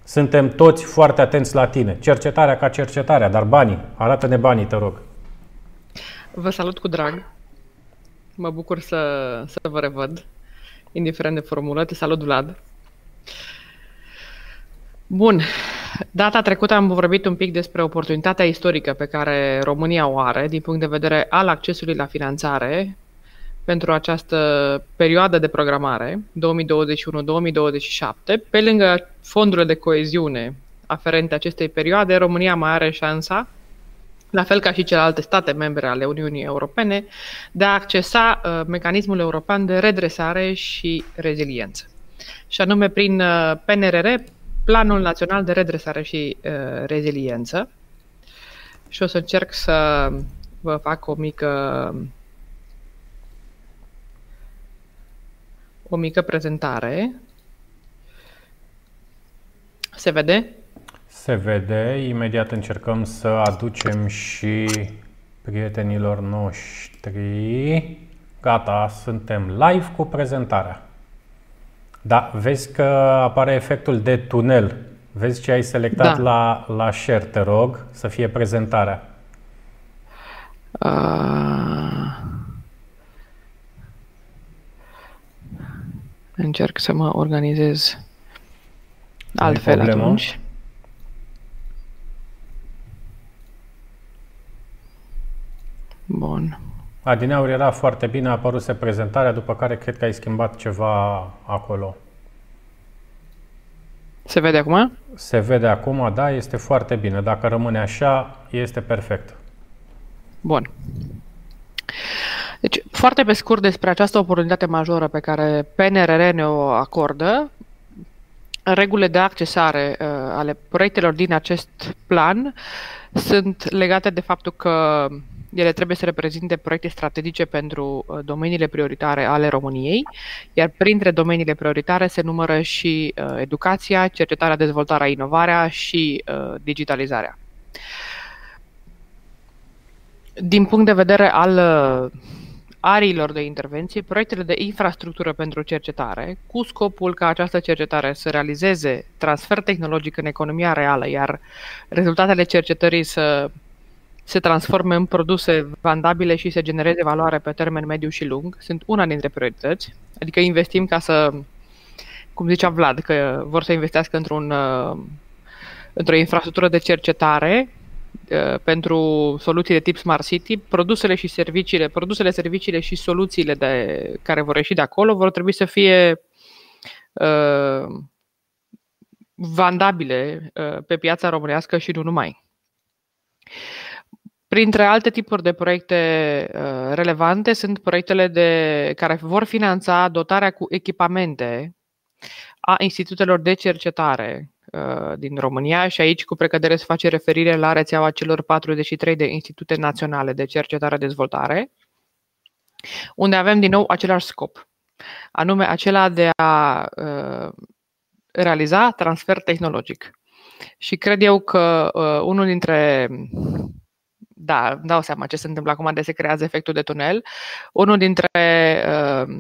Speaker 2: Suntem toți foarte atenți la tine. Cercetarea ca cercetarea, dar banii. Arată-ne banii, te rog.
Speaker 9: Vă salut cu drag. Mă bucur să, să vă revăd, indiferent de formulă. Te salut, Vlad. Bun. Data trecută am vorbit un pic despre oportunitatea istorică pe care România o are din punct de vedere al accesului la finanțare pentru această perioadă de programare 2021-2027. Pe lângă fondurile de coeziune aferente acestei perioade, România mai are șansa, la fel ca și celelalte state membre ale Uniunii Europene, de a accesa uh, mecanismul european de redresare și reziliență. Și anume prin uh, PNRR, Planul Național de Redresare și uh, Reziliență. Și o să încerc să vă fac o mică o mică prezentare. Se vede?
Speaker 2: Se vede. Imediat încercăm să aducem și prietenilor noștri. Gata, suntem live cu prezentarea. Da, vezi că apare efectul de tunel. Vezi ce ai selectat da. la, la share, te rog, să fie prezentarea. Uh...
Speaker 9: Încerc să mă organizez altfel problemă. atunci. Bun.
Speaker 2: Adineauri era foarte bine, a apărut prezentarea, după care cred că ai schimbat ceva acolo.
Speaker 9: Se vede acum?
Speaker 2: Se vede acum, da, este foarte bine. Dacă rămâne așa, este perfect.
Speaker 9: Bun. Deci, foarte pe scurt despre această oportunitate majoră pe care PNRR ne-o acordă, regulile de accesare uh, ale proiectelor din acest plan sunt legate de faptul că ele trebuie să reprezinte proiecte strategice pentru uh, domeniile prioritare ale României, iar printre domeniile prioritare se numără și uh, educația, cercetarea, dezvoltarea, inovarea și uh, digitalizarea. Din punct de vedere al ariilor de intervenție, proiectele de infrastructură pentru cercetare, cu scopul ca această cercetare să realizeze transfer tehnologic în economia reală, iar rezultatele cercetării să se transforme în produse vandabile și să genereze valoare pe termen mediu și lung, sunt una dintre priorități. Adică investim ca să, cum zicea Vlad, că vor să investească într-un, uh, într-o infrastructură de cercetare Uh, pentru soluții de tip Smart City, produsele și serviciile, produsele, serviciile și soluțiile de, care vor ieși de acolo vor trebui să fie uh, vandabile uh, pe piața românească și nu numai. Printre alte tipuri de proiecte uh, relevante sunt proiectele de, care vor finanța dotarea cu echipamente a institutelor de cercetare Uh, din România și aici cu precădere se face referire la rețeaua celor 43 de institute naționale de cercetare-dezvoltare, unde avem din nou același scop, anume acela de a uh, realiza transfer tehnologic. Și cred eu că uh, unul dintre da, îmi dau seama ce se întâmplă acum de se creează efectul de tunel. Unul dintre uh,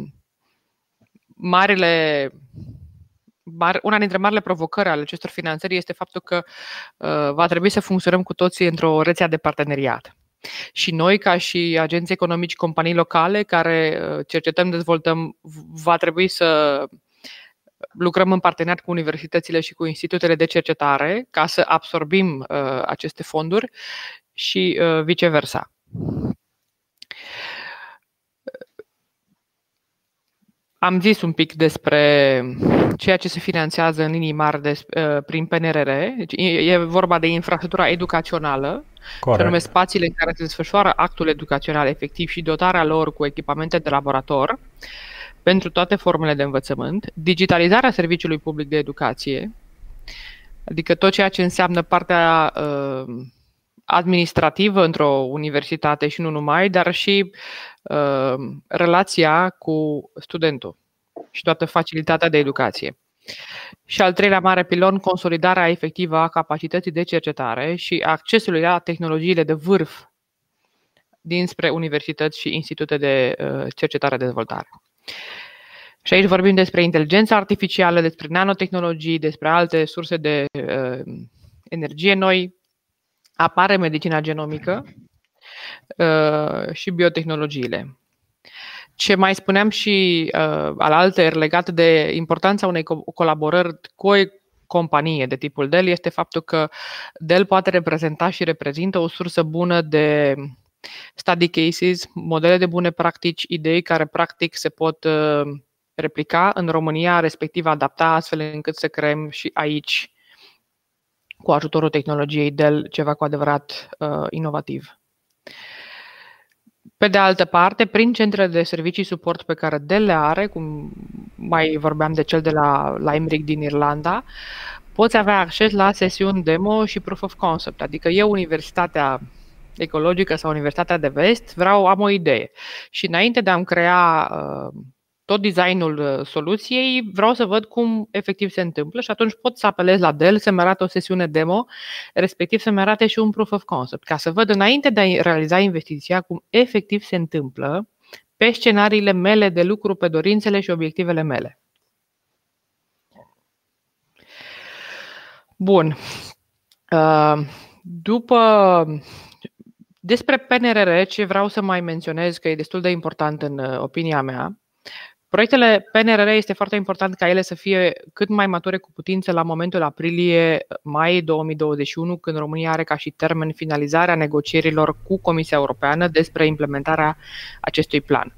Speaker 9: marile una dintre marile provocări ale acestor finanțări este faptul că uh, va trebui să funcționăm cu toții într-o rețea de parteneriat. Și noi, ca și agenții economici, companii locale care uh, cercetăm, dezvoltăm, va trebui să lucrăm în parteneriat cu universitățile și cu institutele de cercetare ca să absorbim uh, aceste fonduri și uh, viceversa. Am zis un pic despre ceea ce se finanțează în linii mari de, uh, prin PNRR. Deci, e vorba de infrastructura educațională, Corect. și anume spațiile în care se desfășoară actul educațional efectiv și dotarea lor cu echipamente de laborator pentru toate formele de învățământ, digitalizarea serviciului public de educație, adică tot ceea ce înseamnă partea uh, administrativă într-o universitate și nu numai, dar și uh, relația cu studentul. și toată facilitatea de educație. Și al treilea mare pilon, consolidarea efectivă a capacității de cercetare și accesului la tehnologiile de vârf dinspre universități și institute de uh, cercetare-dezvoltare. Și aici vorbim despre inteligența artificială, despre nanotehnologii, despre alte surse de uh, energie noi. Apare medicina genomică uh, și biotehnologiile. Ce mai spuneam și uh, al alter legat de importanța unei co- colaborări cu o companie de tipul Dell este faptul că Dell poate reprezenta și reprezintă o sursă bună de study cases, modele de bune practici, idei care practic se pot uh, replica în România, respectiv adapta astfel încât să creăm și aici, cu ajutorul tehnologiei Dell, ceva cu adevărat uh, inovativ. Pe de altă parte, prin centrele de servicii suport pe care Dell le are, cum mai vorbeam de cel de la Limerick din Irlanda, poți avea acces la sesiuni demo și proof of concept. Adică eu, Universitatea Ecologică sau Universitatea de Vest, vreau, am o idee. Și înainte de a-mi crea uh, tot designul uh, soluției, vreau să văd cum efectiv se întâmplă și atunci pot să apelez la Dell să-mi arate o sesiune demo, respectiv să-mi arate și un proof of concept, ca să văd înainte de a realiza investiția cum efectiv se întâmplă pe scenariile mele de lucru, pe dorințele și obiectivele mele. Bun. Uh, după despre PNRR, ce vreau să mai menționez că e destul de important în uh, opinia mea, Proiectele PNRR este foarte important ca ele să fie cât mai mature cu putință la momentul aprilie-mai 2021, când România are ca și termen finalizarea negocierilor cu Comisia Europeană despre implementarea acestui plan.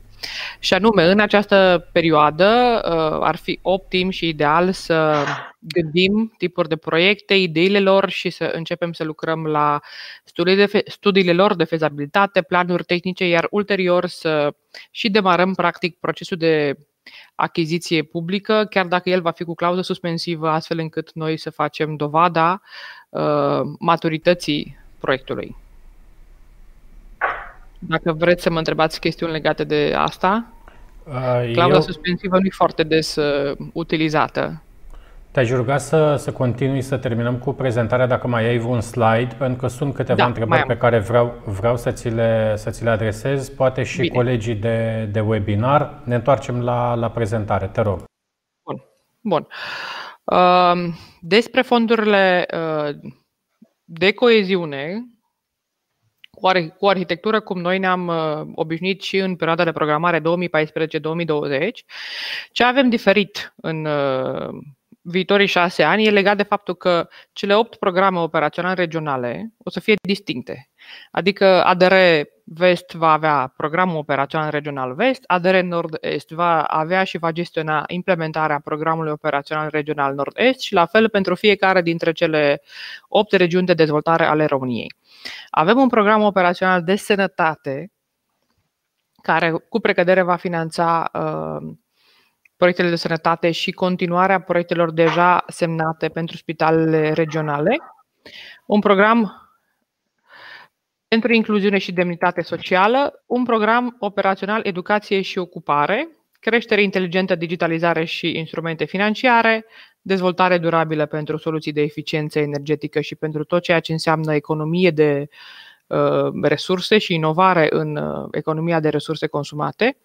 Speaker 9: Și anume, în această perioadă uh, ar fi optim și ideal să gândim tipuri de proiecte, ideile lor și să începem să lucrăm la studiile, de studiile lor de fezabilitate, planuri tehnice, iar ulterior să și demarăm practic procesul de achiziție publică, chiar dacă el va fi cu clauză suspensivă, astfel încât noi să facem dovada uh, maturității proiectului. Dacă vreți să mă întrebați chestiuni legate de asta, uh, clauza eu... suspensivă nu e foarte des uh, utilizată.
Speaker 2: Te-aș ruga să, să continui să terminăm cu prezentarea dacă mai ai un slide, pentru că sunt câteva
Speaker 9: da,
Speaker 2: întrebări pe care vreau, vreau să, ți le, să ți le adresez, poate și Bine. colegii de, de webinar. Ne întoarcem la, la prezentare, te rog.
Speaker 9: Bun. Bun. Uh, despre fondurile uh, de coeziune, cu, ar- cu arhitectură cum noi ne-am uh, obișnuit și în perioada de programare 2014-2020, ce avem diferit în uh, viitorii șase ani e legat de faptul că cele opt programe operaționale regionale o să fie distincte. Adică ADR Vest va avea programul operațional regional Vest, ADR Nord-Est va avea și va gestiona implementarea programului operațional regional Nord-Est și la fel pentru fiecare dintre cele opt regiuni de dezvoltare ale României. Avem un program operațional de sănătate care cu precădere va finanța uh, proiectele de sănătate și continuarea proiectelor deja semnate pentru spitalele regionale. Un program pentru incluziune și demnitate socială, un program operațional educație și ocupare, creștere inteligentă, digitalizare și instrumente financiare, dezvoltare durabilă pentru soluții de eficiență energetică și pentru tot ceea ce înseamnă economie de uh, resurse și inovare în uh, economia de resurse consumate,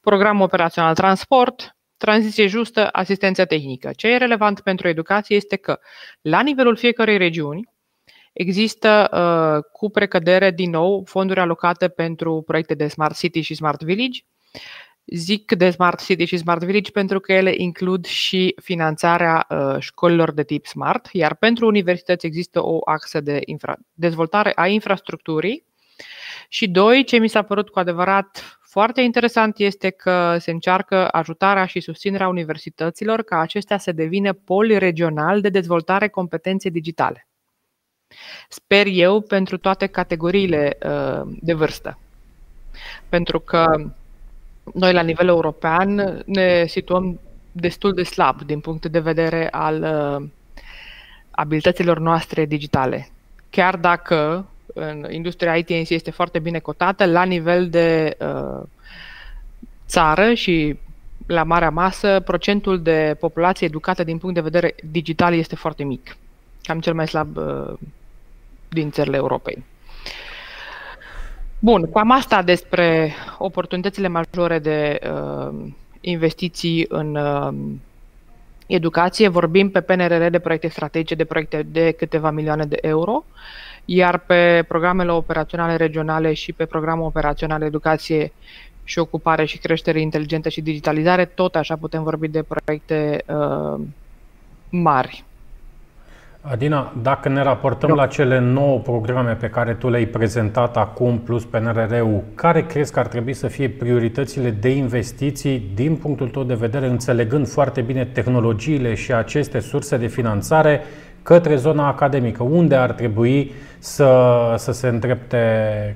Speaker 9: program operațional transport, tranziție justă, asistență tehnică. Ce e relevant pentru educație este că la nivelul fiecărei regiuni există uh, cu precădere din nou fonduri alocate pentru proiecte de Smart City și Smart Village. Zic de Smart City și Smart Village pentru că ele includ și finanțarea uh, școlilor de tip Smart, iar pentru universități există o axă de infra- dezvoltare a infrastructurii. Și doi, ce mi s-a părut cu adevărat foarte interesant este că se încearcă ajutarea și susținerea universităților ca acestea să devină poli regional de dezvoltare competențe digitale. Sper eu pentru toate categoriile uh, de vârstă. Pentru că noi la nivel european ne situăm destul de slab din punct de vedere al uh, abilităților noastre digitale. Chiar dacă în industria ITNC este foarte bine cotată la nivel de uh, țară și la marea masă, procentul de populație educată din punct de vedere digital este foarte mic. Cam cel mai slab uh, din țările Europei. Bun, cam asta despre oportunitățile majore de uh, investiții în uh, educație. Vorbim pe PNRR de proiecte strategice, de proiecte de câteva milioane de euro, iar pe programele operaționale regionale și pe programul operațional educație și ocupare și creștere inteligentă și digitalizare, tot așa putem vorbi de proiecte uh, mari.
Speaker 2: Adina, dacă ne raportăm la cele nouă programe pe care tu le-ai prezentat acum, plus PNRR-ul, care crezi că ar trebui să fie prioritățile de investiții din punctul tău de vedere, înțelegând foarte bine tehnologiile și aceste surse de finanțare către zona academică? Unde ar trebui să, să se îndrepte,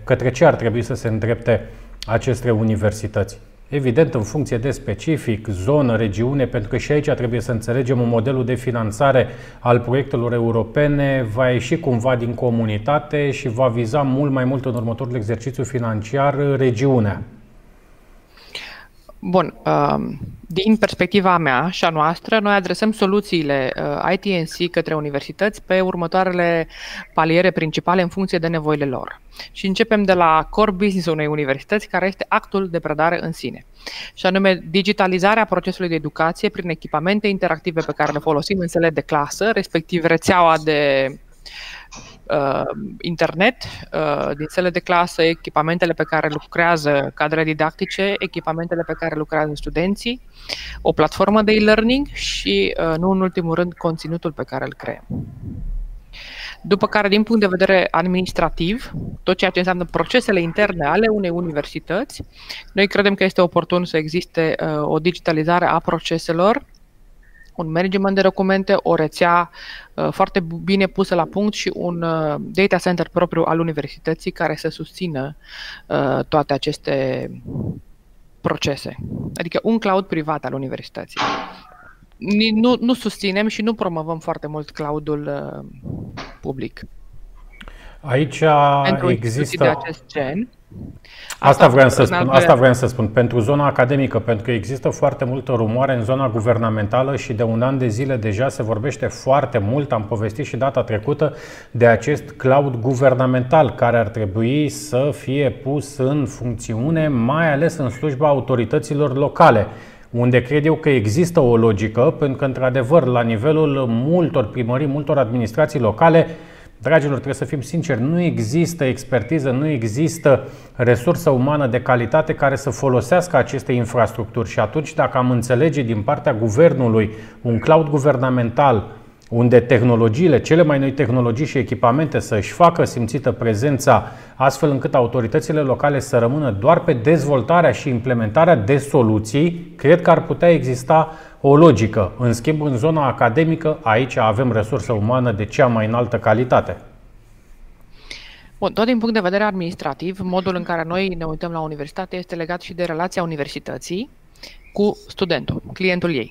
Speaker 2: către ce ar trebui să se îndrepte aceste universități? Evident, în funcție de specific, zonă, regiune, pentru că și aici trebuie să înțelegem un modelul de finanțare al proiectelor europene va ieși cumva din comunitate și va viza mult mai mult în următorul exercițiu financiar regiunea.
Speaker 9: Bun, um, din perspectiva mea și a noastră, noi adresăm soluțiile uh, ITNC către universități pe următoarele paliere principale în funcție de nevoile lor. Și începem de la core business unei universități, care este actul de predare în sine. Și anume digitalizarea procesului de educație prin echipamente interactive pe care le folosim în sele de clasă, respectiv rețeaua de uh, internet, uh, din sele de clasă, echipamentele pe care lucrează cadre didactice, echipamentele pe care lucrează studenții, o platformă de e-learning și, uh, nu în ultimul rând, conținutul pe care îl creăm. După care, din punct de vedere administrativ, tot ceea ce înseamnă procesele interne ale unei universități, noi credem că este oportun să existe uh, o digitalizare a proceselor un management de documente, o rețea uh, foarte bine pusă la punct și un uh, data center propriu al universității care să susțină uh, toate aceste procese. Adică un cloud privat al universității. Nu, nu susținem și nu promovăm foarte mult cloudul public.
Speaker 2: Aici
Speaker 9: Pentru
Speaker 2: există...
Speaker 9: de acest gen.
Speaker 2: Asta, asta vreau să spun, asta vreau să spun. Pentru zona academică, pentru că există foarte multă rumoare în zona guvernamentală și de un an de zile deja se vorbește foarte mult, am povestit și data trecută, de acest cloud guvernamental care ar trebui să fie pus în funcțiune, mai ales în slujba autorităților locale unde cred eu că există o logică, pentru că, într-adevăr, la nivelul multor primării, multor administrații locale, Dragilor, trebuie să fim sinceri, nu există expertiză, nu există resursă umană de calitate care să folosească aceste infrastructuri. Și atunci dacă am înțelege din partea guvernului un cloud guvernamental unde tehnologiile, cele mai noi tehnologii și echipamente să-și facă simțită prezența astfel încât autoritățile locale să rămână doar pe dezvoltarea și implementarea de soluții, cred că ar putea exista o logică. În schimb, în zona academică, aici avem resursă umană de cea mai înaltă calitate.
Speaker 9: Bun, tot din punct de vedere administrativ, modul în care noi ne uităm la universitate este legat și de relația universității cu studentul, clientul ei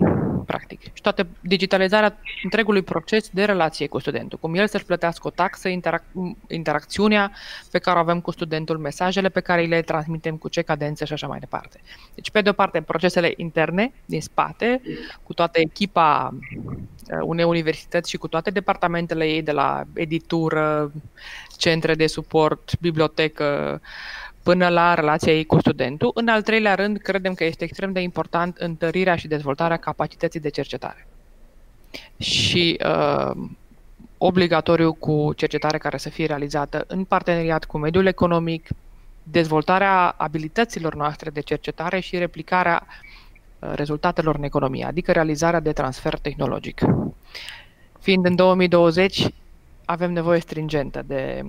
Speaker 9: practic. Și toată digitalizarea întregului proces de relație cu studentul, cum el să-și plătească o taxă, interac- interacțiunea pe care o avem cu studentul, mesajele pe care le transmitem, cu ce cadențe și așa mai departe. Deci, pe de o parte, procesele interne din spate, cu toată echipa uh, unei universități și cu toate departamentele ei, de la editură, centre de suport, bibliotecă, până la relația ei cu studentul. În al treilea rând, credem că este extrem de important întărirea și dezvoltarea capacității de cercetare. Și uh, obligatoriu cu cercetare care să fie realizată în parteneriat cu mediul economic, dezvoltarea abilităților noastre de cercetare și replicarea uh, rezultatelor în economie, adică realizarea de transfer tehnologic. Fiind în 2020, avem nevoie stringentă de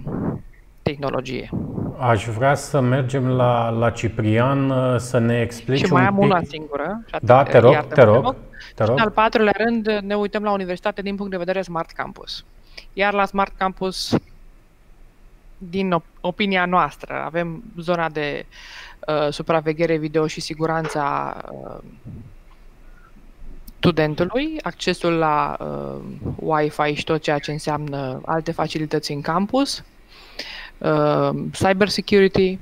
Speaker 9: tehnologie.
Speaker 2: Aș vrea să mergem la, la Ciprian uh, să ne explici
Speaker 9: Și mai
Speaker 2: un
Speaker 9: am
Speaker 2: pic...
Speaker 9: una singură.
Speaker 2: Da, te rog, te rog. Te rog.
Speaker 9: Și în al patrulea rând ne uităm la universitate din punct de vedere Smart Campus. Iar la Smart Campus, din opinia noastră, avem zona de uh, supraveghere video și siguranța uh, studentului, accesul la uh, Wi-Fi și tot ceea ce înseamnă alte facilități în campus, uh, cyber security,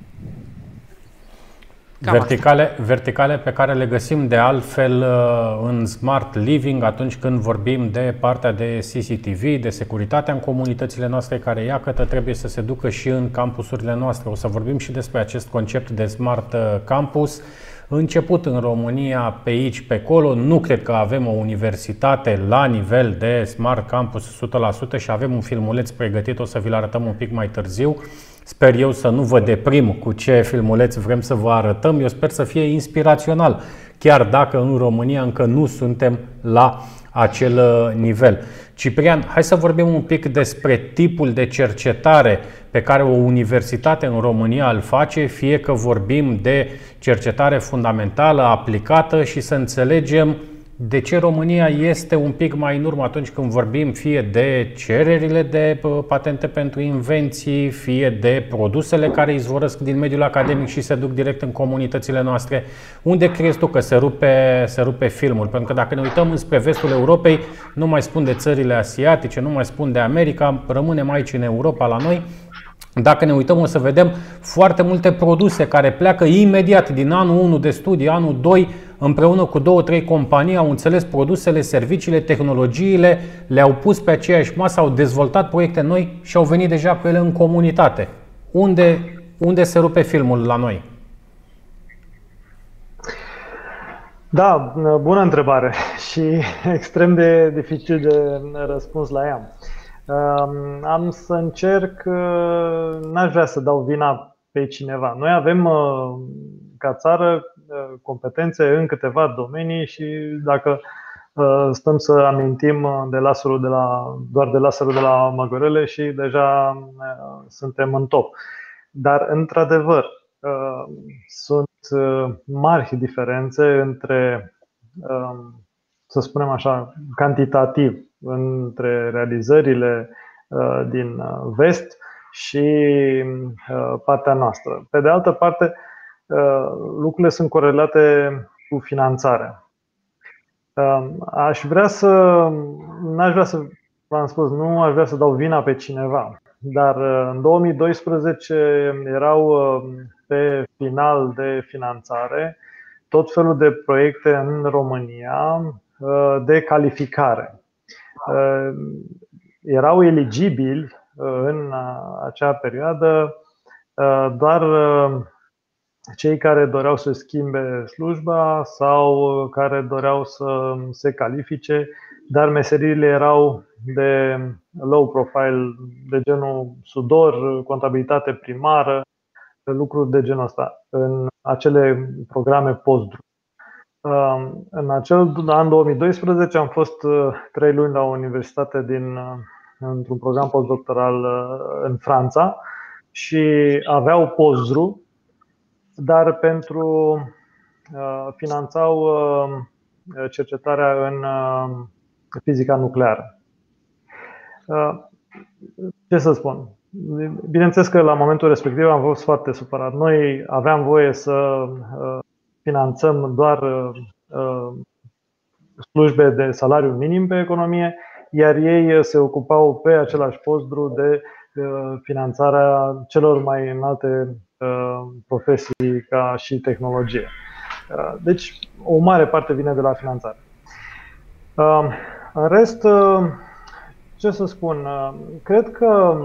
Speaker 2: verticale, verticale pe care le găsim de altfel uh, în Smart Living atunci când vorbim de partea de CCTV, de securitatea în comunitățile noastre care iată trebuie să se ducă și în campusurile noastre. O să vorbim și despre acest concept de Smart uh, Campus. Început în România, pe aici, pe acolo, nu cred că avem o universitate la nivel de Smart Campus 100% și avem un filmuleț pregătit, o să vi-l arătăm un pic mai târziu. Sper eu să nu vă deprim cu ce filmuleț vrem să vă arătăm. Eu sper să fie inspirațional, chiar dacă în România încă nu suntem la acel uh, nivel. Ciprian, hai să vorbim un pic despre tipul de cercetare pe care o universitate în România îl face, fie că vorbim de cercetare fundamentală, aplicată și să înțelegem de ce România este un pic mai în urmă atunci când vorbim fie de cererile de patente pentru invenții, fie de produsele care izvorăsc din mediul academic și se duc direct în comunitățile noastre? Unde crezi tu că se rupe, se rupe filmul? Pentru că dacă ne uităm înspre vestul Europei, nu mai spun de țările asiatice, nu mai spun de America, rămânem aici în Europa la noi dacă ne uităm, o să vedem foarte multe produse care pleacă imediat din anul 1 de studii, anul 2, împreună cu două, trei companii, au înțeles produsele, serviciile, tehnologiile, le-au pus pe aceeași masă, au dezvoltat proiecte noi și au venit deja pe ele în comunitate. Unde, unde se rupe filmul la noi?
Speaker 8: Da, bună întrebare [LAUGHS] și [LAUGHS] extrem de dificil de răspuns la ea. Am să încerc, uh, n-aș vrea să dau vina pe cineva. Noi avem uh, ca țară uh, competențe în câteva domenii și dacă stăm să amintim de laserul de la, doar de laserul de la Măgorele și deja suntem în top. Dar, într-adevăr, sunt mari diferențe între, să spunem așa, cantitativ, între realizările uh, din uh, vest și uh, partea noastră. Pe de altă parte, lucrurile sunt corelate cu finanțarea. Aș vrea să, n-aș vrea să, v-am spus, nu aș vrea să dau vina pe cineva, dar în 2012 erau pe final de finanțare tot felul de proiecte în România de calificare. Uh, erau eligibili uh, în uh, acea perioadă doar cei care doreau să schimbe slujba sau care doreau să se califice, dar meseriile erau de low profile, de genul sudor, contabilitate primară, lucruri de genul ăsta, în acele programe post Um, în acel an 2012 am fost uh, trei luni la o universitate din, uh, într-un program postdoctoral uh, în Franța și aveau postdru, dar pentru finanțau cercetarea în fizica nucleară. Ce să spun? Bineînțeles că la momentul respectiv am fost foarte supărat. Noi aveam voie să finanțăm doar uh, uh, slujbe de salariu minim pe economie, iar ei se ocupau pe același postru de uh, finanțarea celor mai înalte profesii ca și tehnologie. Deci, o mare parte vine de la finanțare. În rest, ce să spun, cred că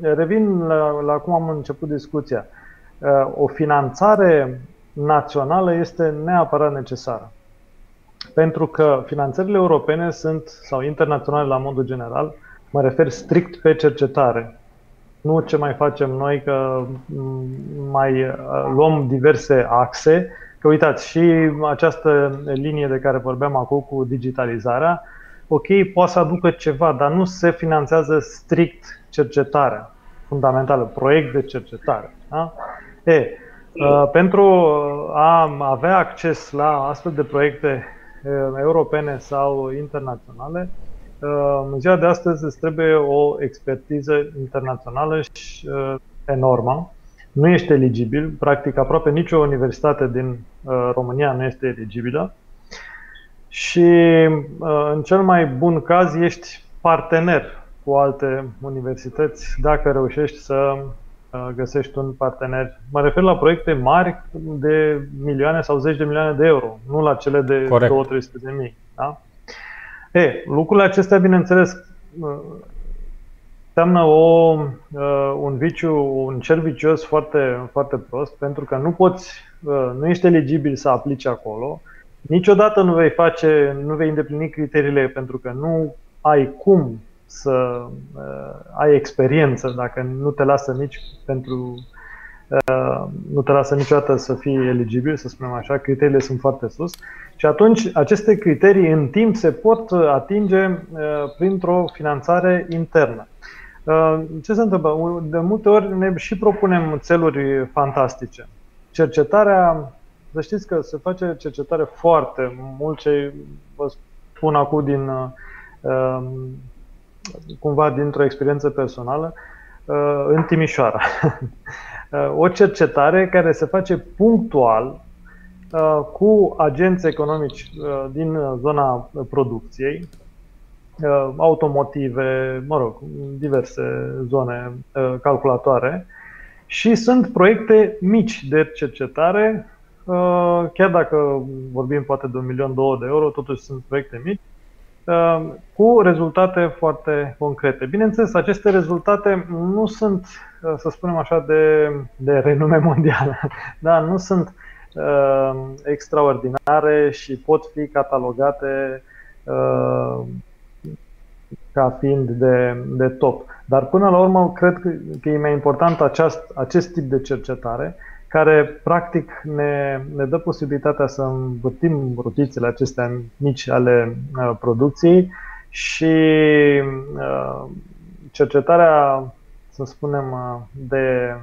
Speaker 8: revin la, la cum am început discuția. O finanțare națională este neapărat necesară. Pentru că finanțările europene sunt, sau internaționale la modul general, mă refer strict pe cercetare. Nu ce mai facem noi, că mai uh, luăm diverse axe. Că uitați, și această linie de care vorbeam acum cu digitalizarea, ok, poate să aducă ceva, dar nu se finanțează strict cercetarea fundamentală, proiect de cercetare. Da? E, Uh, pentru a avea acces la astfel de proiecte uh, europene sau internaționale, uh, în ziua de astăzi îți trebuie o expertiză internațională și enormă. Nu ești eligibil, practic aproape nicio universitate din România nu este eligibilă și în cel mai bun caz ești partener cu alte universități dacă reușești să uh, găsești un partener. Mă refer la proiecte mari de milioane sau zeci de milioane de euro, nu la cele de 2-300 de mii. Da? E, lucrurile acestea, bineînțeles, uh, înseamnă o, un viciu, un cer vicios foarte, foarte prost, pentru că nu poți, nu ești eligibil să aplici acolo, niciodată nu vei face, nu vei îndeplini criteriile pentru că nu ai cum să uh, ai experiență dacă nu te lasă nici pentru uh, nu te lasă niciodată să fii eligibil, să spunem așa, criteriile sunt foarte sus și atunci aceste criterii în timp se pot atinge uh, printr-o finanțare internă. Uh, ce se întâmplă? De multe ori ne și propunem țeluri fantastice. Cercetarea, să știți că se face cercetare foarte mult ce vă spun acum din uh, cumva dintr-o experiență personală uh, în Timișoara. [LAUGHS] Uh, o cercetare care se face punctual uh, cu agenți economici din zona producției, automotive, mă rog, diverse zone calculatoare. Și sunt proiecte mici de cercetare, chiar dacă vorbim poate de un milion, două de euro, totuși sunt proiecte mici, Um, cu rezultate foarte concrete. Bineînțeles, aceste rezultate nu sunt, uh, să spunem așa, de, de renume [LAUGHS] mondială, da, nu sunt uh, extraordinare și pot fi catalogate uh, ca fiind de, de top. Dar până la urmă, cred că, că e mai important aceast, acest tip de cercetare care practic ne, ne dă posibilitatea să învârtim rotițele acestea mici ale uh, producției și uh, cercetarea, să spunem, uh, de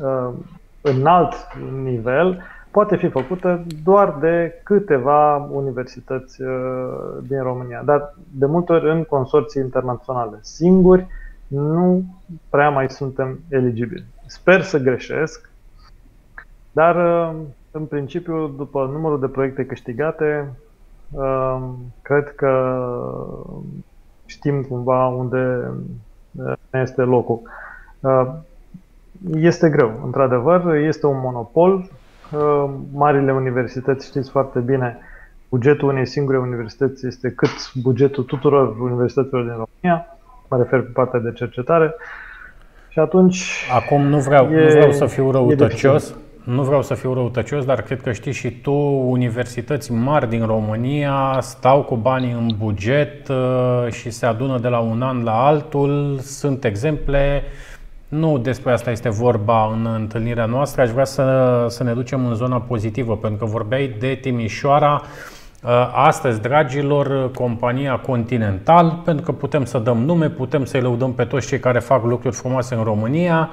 Speaker 8: uh, înalt nivel poate fi făcută doar de câteva universități uh, din România, dar de multe ori în consorții internaționale. Singuri nu prea mai suntem eligibili. Sper să greșesc, dar, uh, în principiu, după numărul de proiecte câștigate, uh, cred că știm cumva unde uh, ne este locul. Este greu, într-adevăr, este un monopol. Marile universități, știți foarte bine, bugetul unei singure universități este cât bugetul tuturor universităților din România, mă refer pe partea de cercetare. Și atunci.
Speaker 2: Acum nu vreau, e, nu vreau să fiu răutăcios, nu vreau să fiu răutăcios, dar cred că știi și tu, universități mari din România stau cu banii în buget uh, și se adună de la un an la altul. Sunt exemple, nu despre asta este vorba în întâlnirea noastră, aș vrea să, să ne ducem în zona pozitivă, pentru că vorbeai de Timișoara. Uh, astăzi, dragilor, compania Continental, pentru că putem să dăm nume, putem să-i lăudăm pe toți cei care fac lucruri frumoase în România,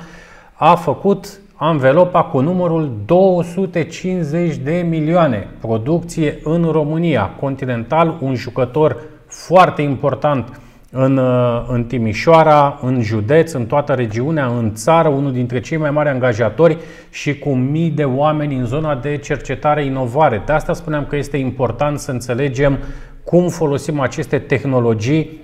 Speaker 2: a făcut anvelopa cu numărul 250 de milioane. Producție în România. Continental, un jucător foarte important în, uh, în Timișoara, în județ, în toată regiunea, în țară, unul dintre cei mai mari angajatori și cu mii de oameni în zona de cercetare inovare. De asta spuneam că este important să înțelegem cum folosim aceste tehnologii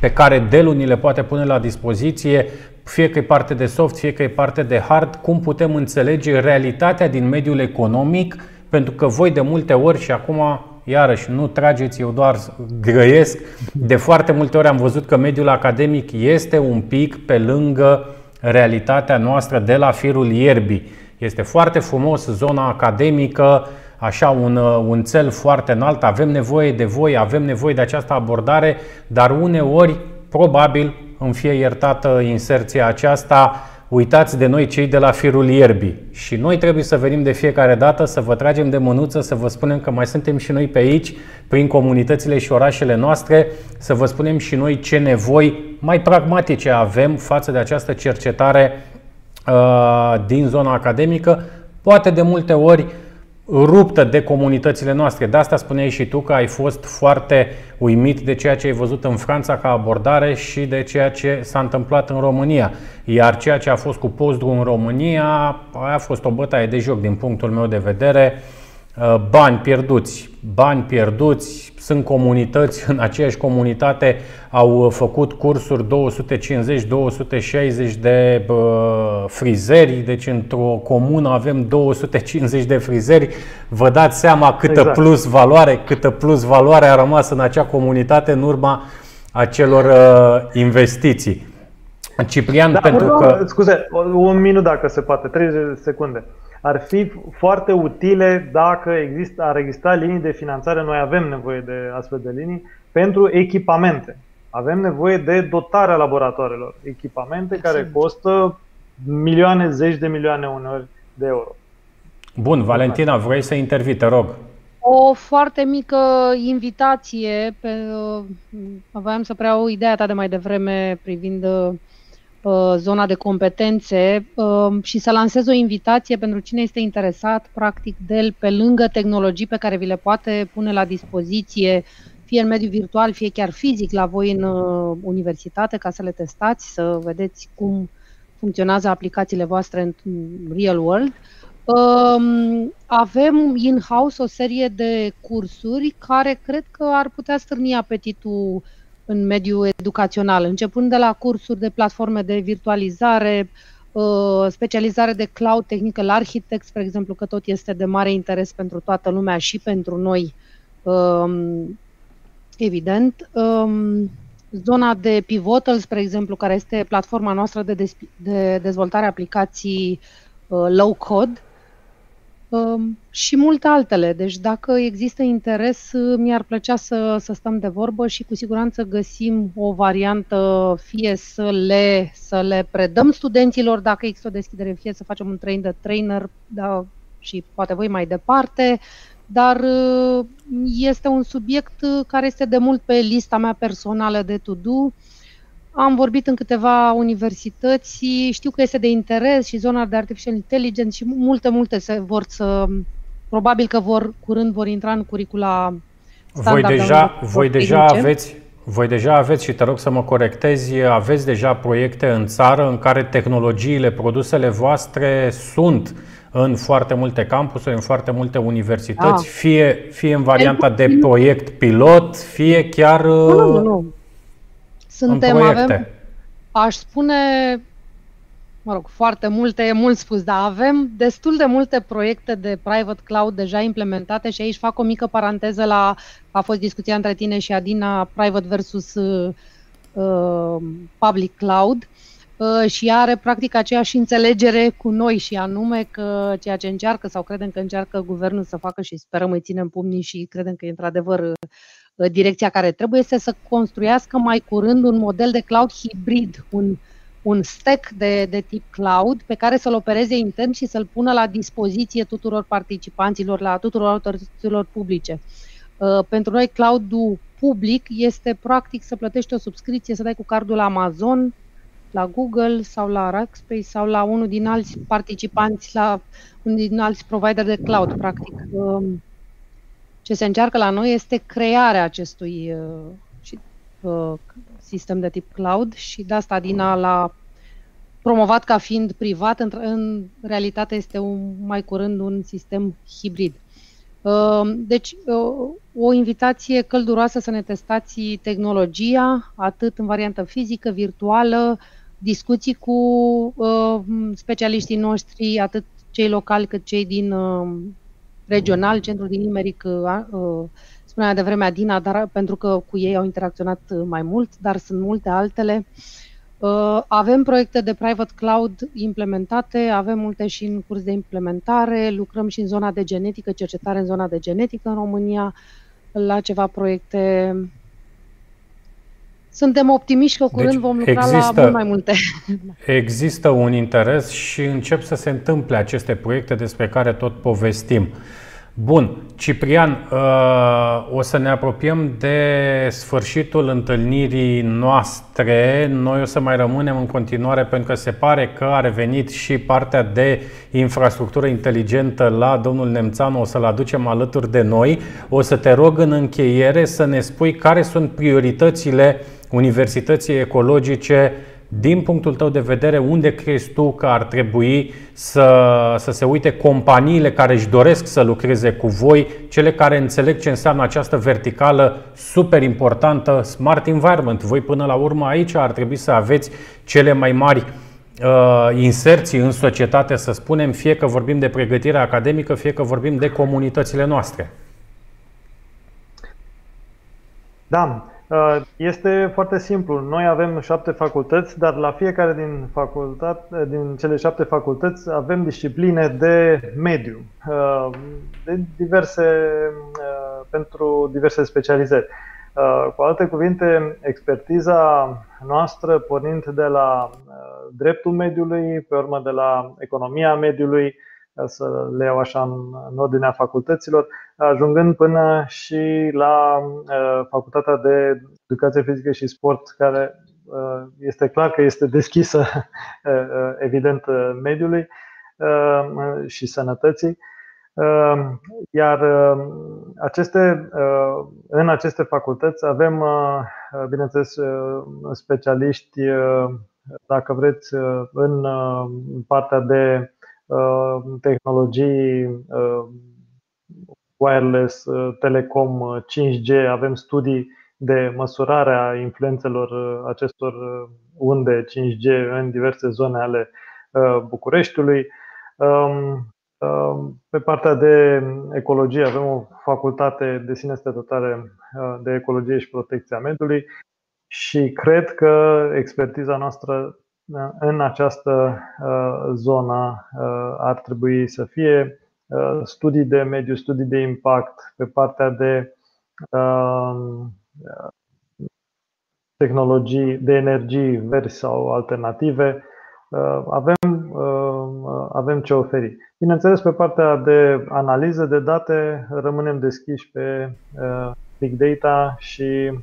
Speaker 2: pe care Dell ni le poate pune la dispoziție fie că e parte de soft, fie că e parte de hard, cum putem înțelege realitatea din mediul economic, pentru că voi de multe ori și acum iarăși, nu trageți, eu doar grăiesc. De foarte multe ori am văzut că mediul academic este un pic pe lângă realitatea noastră de la firul ierbii. Este foarte frumos zona academică, așa un, un cel foarte înalt, avem nevoie de voi, avem nevoie de această abordare, dar uneori, probabil, îmi fie iertată inserția aceasta, uitați de noi cei de la firul ierbii. Și noi trebuie să venim de fiecare dată să vă tragem de mânuță, să vă spunem că mai suntem și noi pe aici, prin comunitățile și orașele noastre, să vă spunem și noi ce nevoi mai pragmatice avem față de această cercetare uh, din zona academică. Poate de multe ori ruptă de comunitățile noastre. De asta spuneai și tu că ai fost foarte uimit de ceea ce ai văzut în Franța ca abordare și de ceea ce s-a întâmplat în România. Iar ceea ce a fost cu postdru în România a fost o bătaie de joc din punctul meu de vedere. uh, bani pierduți, bani pierduți, sunt comunități, [LAUGHS] în aceeași comunitate au făcut cursuri 250-260 de uh, frizeri, deci într-o comună avem 250 de frizeri. Vă dați seama câtă exact. plus valoare, câtă plus valoare a rămas în acea comunitate în urma acelor uh, investiții. Ciprian,
Speaker 8: da,
Speaker 2: pentru că...
Speaker 8: Scuze, un minut dacă se poate, 30 de secunde. Ar fi foarte utile dacă există, ar exista linii de finanțare, noi avem nevoie de astfel de linii, pentru echipamente. Avem nevoie de dotarea laboratoarelor, echipamente care costă milioane, zeci de milioane uneori de euro.
Speaker 2: Bun, Valentina, vrei să intervii, te rog.
Speaker 7: O foarte mică invitație, pe, aveam să preiau ideea ta de mai devreme privind uh, zona de competențe uh, și să lansez o invitație pentru cine este interesat, practic, de pe lângă tehnologii pe care vi le poate pune la dispoziție, fie în mediul virtual, fie chiar fizic la voi în uh, universitate, ca să le testați, să vedeți cum funcționează aplicațiile voastre în real world. Um, avem in-house o serie de cursuri care cred că ar putea stârni apetitul în mediul educațional, începând de la cursuri de platforme de virtualizare, uh, specializare de cloud technical architect, spre exemplu, că tot este de mare interes pentru toată lumea și pentru noi, um, evident. Um, zona de Pivotal, spre exemplu, care este platforma noastră de, de dezvoltare aplicații uh, low code, Um, și multe altele. Deci dacă există interes, mi-ar plăcea să, să stăm de vorbă și cu siguranță găsim o variantă, fie să le, să le predăm studenților dacă există o deschidere, fie să facem un train de trainer da, și poate voi mai departe, dar uh, este un subiect care este de mult pe lista mea personală de to-do am vorbit în câteva universități, știu că este de interes și zona de artificial intelligence și multe, multe se vor să, probabil că vor, curând vor intra în curicula
Speaker 2: voi deja, voi deja aveți voi deja aveți, și te rog să mă corectezi, aveți deja proiecte în țară în care tehnologiile, produsele voastre sunt în foarte multe campusuri, în foarte multe universități, da. fie, fie în varianta de proiect pilot, fie chiar nu, nu, nu.
Speaker 7: Suntem, avem, aș spune, mă rog, foarte multe, e mult spus, dar avem destul de multe proiecte de private cloud deja implementate și aici fac o mică paranteză la, a fost discuția între tine și Adina, private versus uh, public cloud uh, și are practic aceeași înțelegere cu noi și anume că ceea ce încearcă sau credem că încearcă guvernul să facă și sperăm îi ținem pumnii și credem că e într-adevăr Uh, direcția care trebuie este să construiască mai curând un model de cloud hibrid, un, un stack de, de tip cloud pe care să-l opereze intern și să-l pună la dispoziție tuturor participanților, la tuturor autorităților publice. Uh, pentru noi, cloud-ul public este practic să plătești o subscripție, să dai cu cardul la Amazon, la Google sau la Rackspace sau la unul din alți participanți, la unul din alți provider de cloud, practic. Um, ce se încearcă la noi este crearea acestui uh, uh, sistem de tip cloud și de asta Dina l-a promovat ca fiind privat, în, în realitate este un, mai curând un sistem hibrid. Uh, deci, uh, o invitație călduroasă să ne testați tehnologia, atât în variantă fizică, virtuală, discuții cu uh, specialiștii noștri, atât cei locali cât cei din uh, regional, centrul din Imeric, uh, uh, spunea de vremea Dina, dar pentru că cu ei au interacționat uh, mai mult, dar sunt multe altele. Avem proiecte de private cloud implementate, avem multe și în curs de implementare, lucrăm și în zona de genetică, cercetare în zona de genetică în România, la ceva proiecte suntem optimiști că curând deci vom lucra există, la mult mai multe.
Speaker 2: Există un interes și încep să se întâmple aceste proiecte despre care tot povestim. Bun, Ciprian, uh, o să ne apropiem de sfârșitul întâlnirii noastre. Noi o să mai rămânem în continuare pentru că se pare că a revenit și partea de infrastructură inteligentă la domnul Nemțanu, o să-l aducem alături de noi. O să te rog în încheiere să ne spui care sunt prioritățile Universității Ecologice din punctul tău de vedere, unde crezi tu că ar trebui să, să se uite companiile care își doresc să lucreze cu voi, cele care înțeleg ce înseamnă această verticală super importantă, Smart Environment. Voi până la urmă aici ar trebui să aveți cele mai mari uh, inserții în societate, să spunem, fie că vorbim de pregătire academică, fie că vorbim de comunitățile noastre.
Speaker 8: Da, uh, este foarte simplu. Noi avem șapte facultăți, dar la fiecare din, facultate, din cele șapte facultăți avem discipline de mediu, uh, de diverse, uh, pentru diverse specializări. Cu alte cuvinte, expertiza noastră, pornind de la dreptul mediului, pe urmă de la economia mediului, să le iau așa în ordinea facultăților, ajungând până și la uh, Facultatea de Educație Fizică și Sport, care uh, este clar că este deschisă, [LAUGHS] uh, evident, mediului și sănătății. Iar aceste, în aceste facultăți avem, bineînțeles, specialiști, dacă vreți, în partea de tehnologii wireless, uh, telecom, 5G, uh, avem studii de măsurare a influențelor uh, acestor unde 5G în diverse zone ale Bucureștiului. Um, um, pe partea de ecologie avem o facultate de sine stătătare de ecologie și protecția mediului și cred că expertiza noastră în această zonă ar trebui să fie Uh, studii de mediu, studii de impact, pe partea de uh, tehnologii de energii verzi sau alternative, uh, avem, avem ce oferi. Bineînțeles, pe partea de analiză de date, rămânem deschiși pe big data și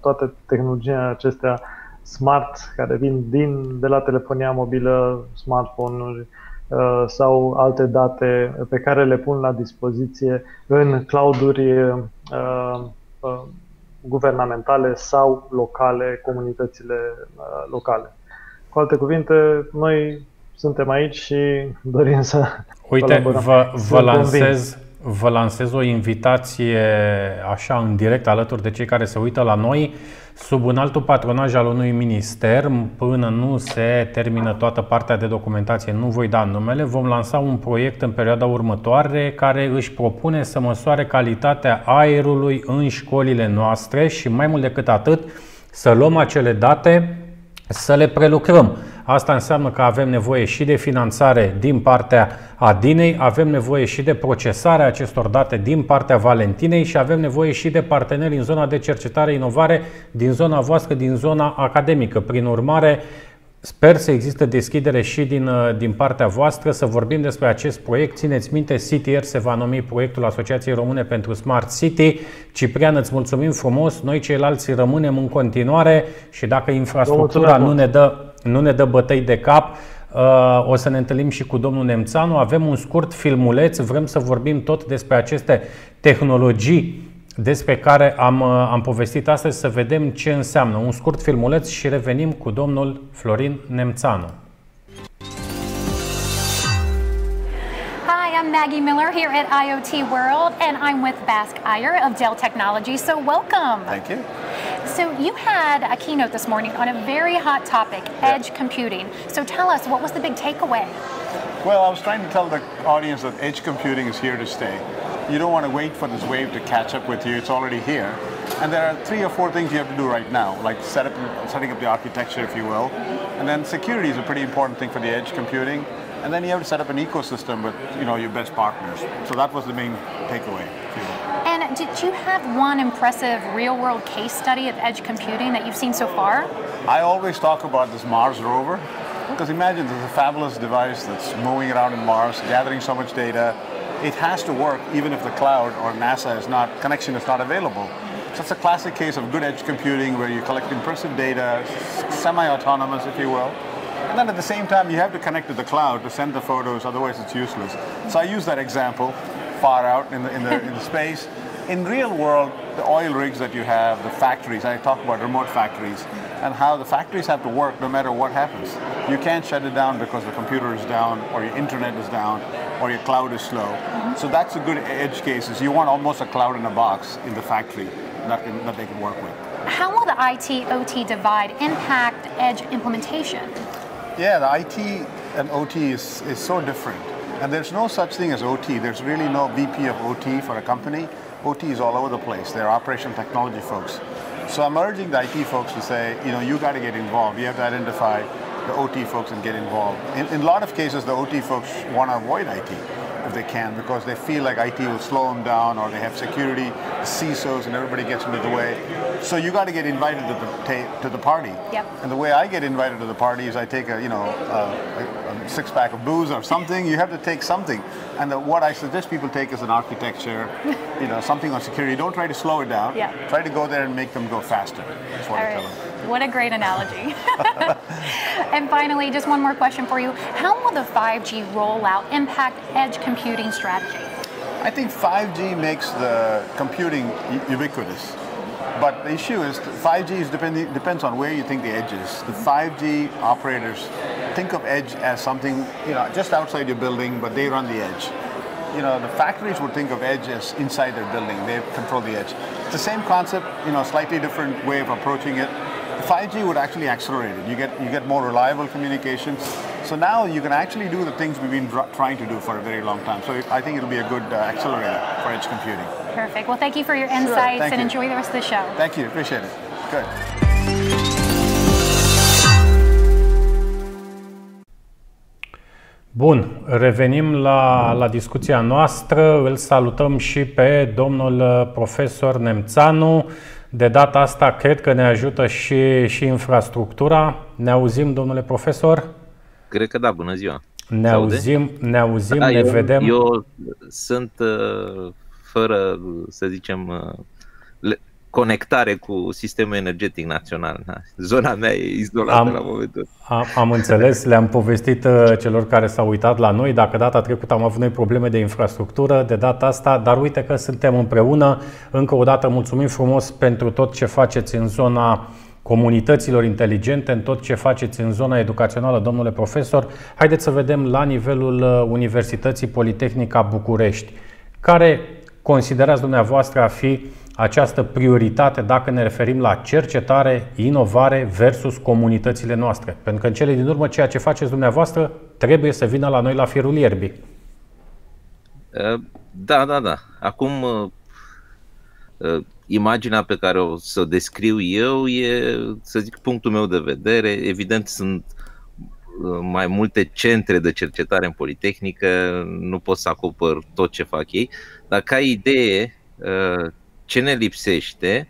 Speaker 8: toate tehnologiile acestea smart care vin din, de la telefonia mobilă, smartphone-uri, Uh, sau alte date pe care le pun la dispoziție în clouduri uh, uh, guvernamentale sau locale, comunitățile locale. Cu alte cuvinte, noi suntem aici și dorim să
Speaker 2: Uite, vă, vă lansez, vă lansez o invitație așa în direct alături de cei care se uită la noi sub un altul patronaj al unui minister până nu se termină toată partea de documentație, nu voi da numele, vom lansa un proiect în perioada următoare care își propune să măsoare calitatea aerului în școlile noastre și mai mult decât atât să luăm acele date să le prelucrăm. Asta înseamnă că avem nevoie și de finanțare din partea Adinei, avem nevoie și de procesarea acestor date din partea Valentinei și avem nevoie și de parteneri în zona de cercetare inovare din zona voastră, din zona academică. Prin urmare, Sper să existe deschidere și din, uh, din partea voastră să vorbim despre acest proiect. Țineți minte, CTR se va numi proiectul Asociației Române pentru Smart City. Ciprian, îți mulțumim frumos. Noi ceilalți rămânem în continuare și dacă infrastructura nu ne dă, nu ne dă bătăi de cap, uh, o să ne întâlnim și cu domnul Nemțanu. Avem un scurt filmuleț, vrem să vorbim tot despre aceste tehnologii despre care am, uh, am povestit astăzi, să vedem ce înseamnă. Un scurt filmuleț și revenim cu domnul Florin Nemțanu.
Speaker 10: Hi, I'm Maggie Miller here at IoT World, and I'm with Basque Iyer of Dell Technologies. So, welcome.
Speaker 11: Thank you.
Speaker 10: So, you had a keynote this morning on a very hot topic yeah. edge computing. So, tell us, what was the big takeaway?
Speaker 11: Well, I was trying to tell the audience that edge computing is here to stay. You don't want to wait for this wave to catch up with you. It's already here. And there are three or four things you have to do right now, like set up, setting up the architecture, if you will. And then security is a pretty important thing for the edge computing. And then you have to set up an ecosystem with you know your best partners. So that was the main takeaway.
Speaker 10: And did you have one impressive real-world case study of edge computing that you've seen so far?
Speaker 11: I always talk about this Mars rover because imagine there's a fabulous device that's moving around in Mars, gathering so much data, it has to work even if the cloud or NASA is not connection is not available. So it's a classic case of good edge computing where you collect impressive data, semi-autonomous, if you will. And then at the same time, you have to connect to the cloud to send the photos, otherwise it's useless. So I use that example far out in the, in the, in the space. In real world, the oil rigs that you have, the factories, I talk about remote factories, and how the factories have to work no matter what happens. You can't shut it down because the computer is down, or your internet is down, or your cloud is slow. Mm-hmm. So that's a good edge case. Is you want almost a cloud in a box in the factory that, can, that they can work with.
Speaker 10: How will the IT OT divide impact edge implementation?
Speaker 11: Yeah, the IT and OT is, is so different. And there's no such thing as OT. There's really no VP of OT for a company. OT is all over the place. They're operational technology folks. So I'm urging the IT folks to say, you know, you got to get involved. You have to identify the OT folks and get involved. In, in a lot of cases, the OT folks want to avoid IT if they can because they feel like IT will slow them down or they have security, CISOs and everybody gets into the way. So you got to get invited to the ta- to the party.
Speaker 10: Yep.
Speaker 11: And the way I get invited to the party is I take a you know a, a six pack of booze or something. You have to take something. And the, what I suggest people take is an architecture, you know, something on security. Don't try to slow it down.
Speaker 10: Yeah.
Speaker 11: Try to go there and make them go faster. That's what
Speaker 10: All
Speaker 11: I tell them.
Speaker 10: What a great analogy. [LAUGHS] and finally, just one more question for you. How will the 5G rollout impact edge computing strategy?
Speaker 11: I think 5G makes the computing ubiquitous. But the issue is 5G is depending, depends on where you think the edge is. The 5G operators think of edge as something, you know, just outside your building, but they run the edge. You know, the factories would think of edge as inside their building. They control the edge. It's the same concept, you know, slightly different way of approaching it. 5G would actually accelerate it. You get you get more reliable communications. So now you can actually do the things we've been dr- trying to do for a very long time. So I think it'll be a good uh, accelerator for edge computing.
Speaker 10: Perfect. Well, thank you for your insights
Speaker 11: thank
Speaker 10: and
Speaker 11: you.
Speaker 10: enjoy the rest of the show.
Speaker 11: Thank you. Appreciate it. Good.
Speaker 2: Bun, revenim la, la discuția noastră. Îl salutăm și pe domnul uh, profesor Nemțanu. De data asta cred că ne ajută și, și infrastructura. Ne auzim, domnule profesor?
Speaker 12: Cred că da, bună ziua.
Speaker 2: Ne
Speaker 12: Se aude?
Speaker 2: auzim, ne auzim,
Speaker 12: Da,
Speaker 2: ne
Speaker 12: eu,
Speaker 2: vedem.
Speaker 12: Eu sunt uh, fără, să zicem, uh, le- conectare cu sistemul energetic național. Da. Zona mea e izolată
Speaker 2: Am-
Speaker 12: la momentul.
Speaker 2: Am, am înțeles, le-am povestit uh, celor care s-au uitat la noi. Dacă data trecută am avut noi probleme de infrastructură, de data asta, dar uite că suntem împreună. Încă o dată mulțumim frumos pentru tot ce faceți în zona comunităților inteligente, în tot ce faceți în zona educațională, domnule profesor. Haideți să vedem la nivelul uh, Universității Politehnica București. Care considerați dumneavoastră a fi această prioritate dacă ne referim la cercetare, inovare versus comunitățile noastre? Pentru că în cele din urmă ceea ce faceți dumneavoastră trebuie să vină la noi la firul ierbii.
Speaker 12: Uh, Da, da, da. Acum, uh, uh, imaginea pe care o să o descriu eu e, să zic, punctul meu de vedere. Evident, sunt uh, mai multe centre de cercetare în Politehnică, nu pot să acopăr tot ce fac ei, dar ca idee, uh, ce ne lipsește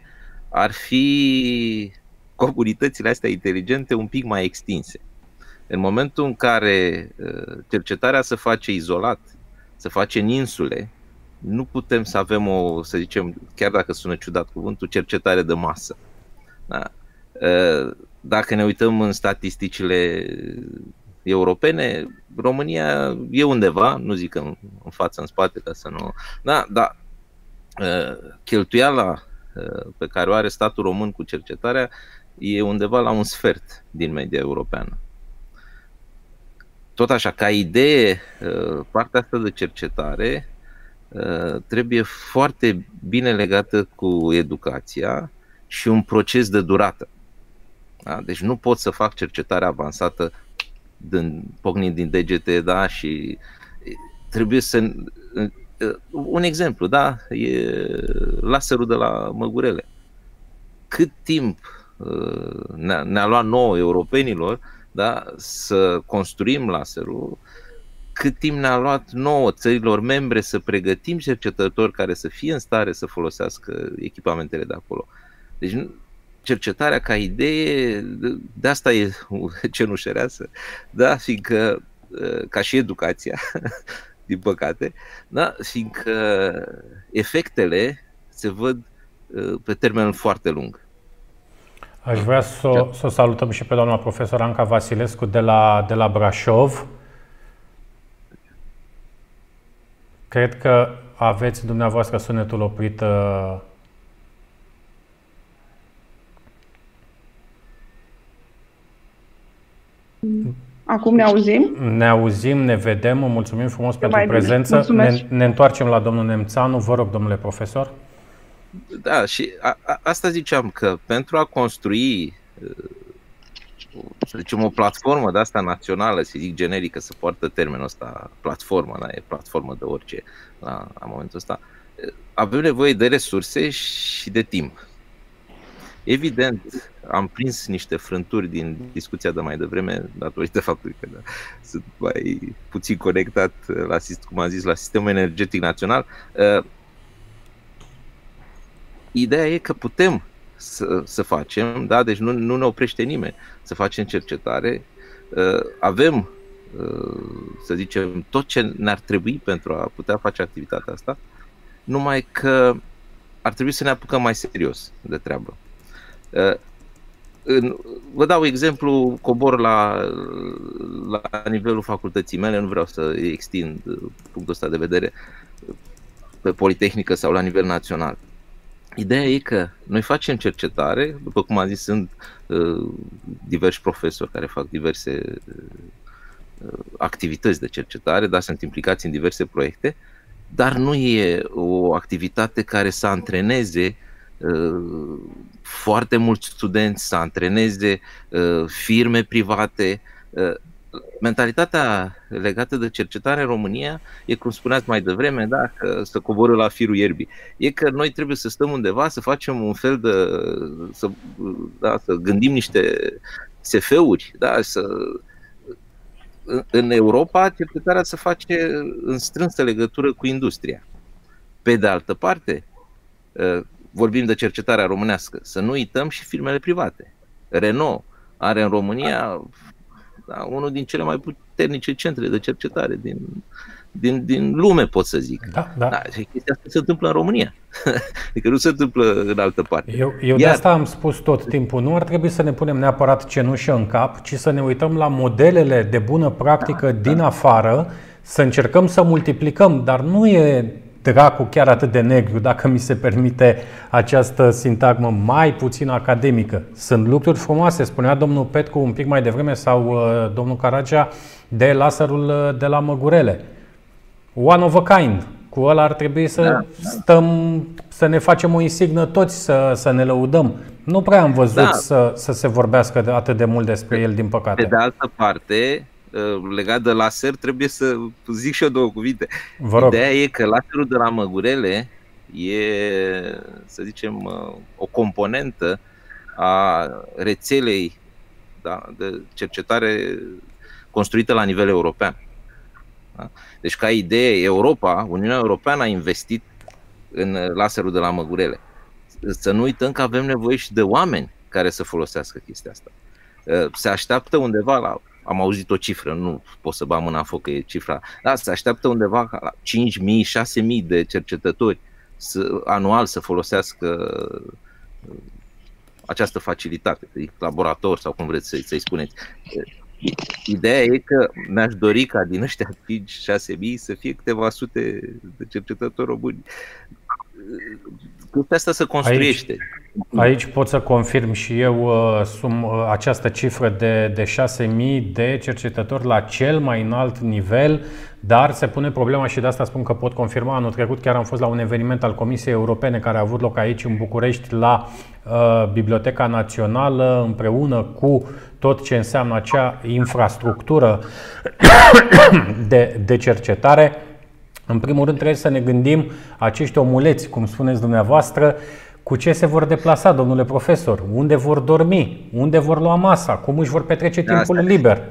Speaker 12: ar fi comunitățile astea inteligente un pic mai extinse. În momentul în care uh, cercetarea se face izolat, se face în insule, nu putem să avem o, să zicem, chiar dacă sună ciudat cuvântul, cercetare de masă. Da? Uh, Dacă ne uităm în statisticile europene, România e undeva, nu zic în, în față, în spate, ca să nu... Da, da, uh, cheltuiala uh, pe care o are statul român cu cercetarea e undeva la un sfert din media europeană. Tot așa, ca idee, uh, partea asta de cercetare uh, trebuie foarte bine legată cu educația și un proces de durată. Da? Deci nu pot să fac cercetare avansată din, pocnind din degete, da, și trebuie să... Un exemplu, da, e laserul de la Măgurele. Cât timp uh, ne-a, ne-a luat nouă europenilor da, să construim laserul, cât timp ne-a luat nouă țărilor membre să pregătim cercetători care să fie în stare să folosească echipamentele de acolo. Deci nu- cercetarea ca idee, de- de asta e [LAUGHS] cenușăreasă, da, fiindcă, uh, ca și educația, [LAUGHS] din păcate, da, fiindcă efectele se văd uh, pe termen foarte lung.
Speaker 2: Aș vrea să, o- să o salutăm și pe doamna profesor Anca Vasilescu de la, de la Brașov. Cred că aveți dumneavoastră sunetul oprit. Uh...
Speaker 13: Acum ne auzim?
Speaker 2: Ne auzim, ne vedem, mulțumim frumos Eu pentru prezență. Ne, ne întoarcem la domnul Nemțanu. Vă rog, domnule profesor.
Speaker 12: Da, și a, a, asta ziceam că pentru a construi să zicem, o platformă de asta națională, să zic generică, să poartă termenul ăsta, platformă, da, e platformă de orice la, la momentul ăsta, avem nevoie de resurse și de timp. Evident, am prins niște frânturi din discuția de mai devreme, datorită [LAUGHS] faptului că da, sunt mai puțin conectat la, cum am zis, la sistemul energetic național. Uh, ideea e că putem să, să facem, da? deci nu, nu ne oprește nimeni să facem cercetare. Uh, avem, uh, să zicem, tot ce ne-ar trebui pentru a putea face activitatea asta, numai că ar trebui să ne apucăm mai serios de treabă. Uh, în, vă dau exemplu, cobor la, la nivelul facultății mele, nu vreau să extind punctul ăsta de vedere pe Politehnică sau la nivel național. Ideea e că noi facem cercetare, după cum am zis, sunt uh, diversi profesori care fac diverse uh, activități de cercetare, dar sunt implicați în diverse proiecte, dar nu e o activitate care să antreneze uh, foarte mulți studenți, să antreneze uh, firme private. Uh, mentalitatea legată de cercetare în România e, cum spuneați mai devreme, da, că să coboră la firul ierbii. E că noi trebuie să stăm undeva, să facem un fel de, să, da, să gândim niște SF-uri, da, să, în Europa cercetarea se face în strânsă legătură cu industria. Pe de altă parte, vorbim de cercetarea românească, să nu uităm și firmele private. Renault are în România da, unul din cele mai puternice centre de cercetare din, din, din lume, pot să zic.
Speaker 2: Da, da. da
Speaker 12: chestia asta se întâmplă în România. [LAUGHS] adică nu se întâmplă în altă parte.
Speaker 2: Eu, eu Iar... de asta am spus tot timpul, nu ar trebui să ne punem neapărat cenușă în cap, ci să ne uităm la modelele de bună practică da, din da. afară, să încercăm să multiplicăm, dar nu e dracu chiar atât de negru, dacă mi se permite această sintagmă mai puțin academică. Sunt lucruri frumoase, spunea domnul Petcu un pic mai devreme sau uh, domnul Caragea de laserul uh, de la Măgurele. One of a kind. Cu ăla ar trebui să da, stăm, să ne facem o insignă toți, să, să ne lăudăm. Nu prea am văzut da. să, să se vorbească de, atât de mult despre el, din păcate.
Speaker 12: Pe de altă parte, Uh, legat de laser, trebuie să zic și eu două cuvinte.
Speaker 2: Vă rog.
Speaker 12: Ideea e că laserul de la Măgurele e, să zicem, uh, o componentă a rețelei da, de cercetare construită la nivel european. Da? Deci, ca idee, Europa, Uniunea Europeană a investit în laserul de la Măgurele. Să nu uităm că avem nevoie și de oameni care să folosească chestia asta. Uh, se așteaptă undeva la am auzit o cifră, nu pot să bag mâna în foc că e cifra, da, se așteaptă undeva la 5.000, 6.000 de cercetători să, anual să folosească uh, această facilitate, laborator sau cum vreți să-i, să spuneți. Ideea e că mi-aș dori ca din ăștia 5-6 mii să fie câteva sute de cercetători români Chestia asta se construiește.
Speaker 2: Aici, aici pot să confirm și eu uh, sum, uh, această cifră de, de 6.000 de cercetători la cel mai înalt nivel, dar se pune problema și de asta spun că pot confirma. Anul trecut chiar am fost la un eveniment al Comisiei Europene care a avut loc aici în București la uh, Biblioteca Națională împreună cu tot ce înseamnă acea infrastructură [COUGHS] de, de cercetare în primul rând trebuie să ne gândim acești omuleți, cum spuneți dumneavoastră, cu ce se vor deplasa, domnule profesor? Unde vor dormi? Unde vor lua masa? Cum își vor petrece da, timpul asta, liber?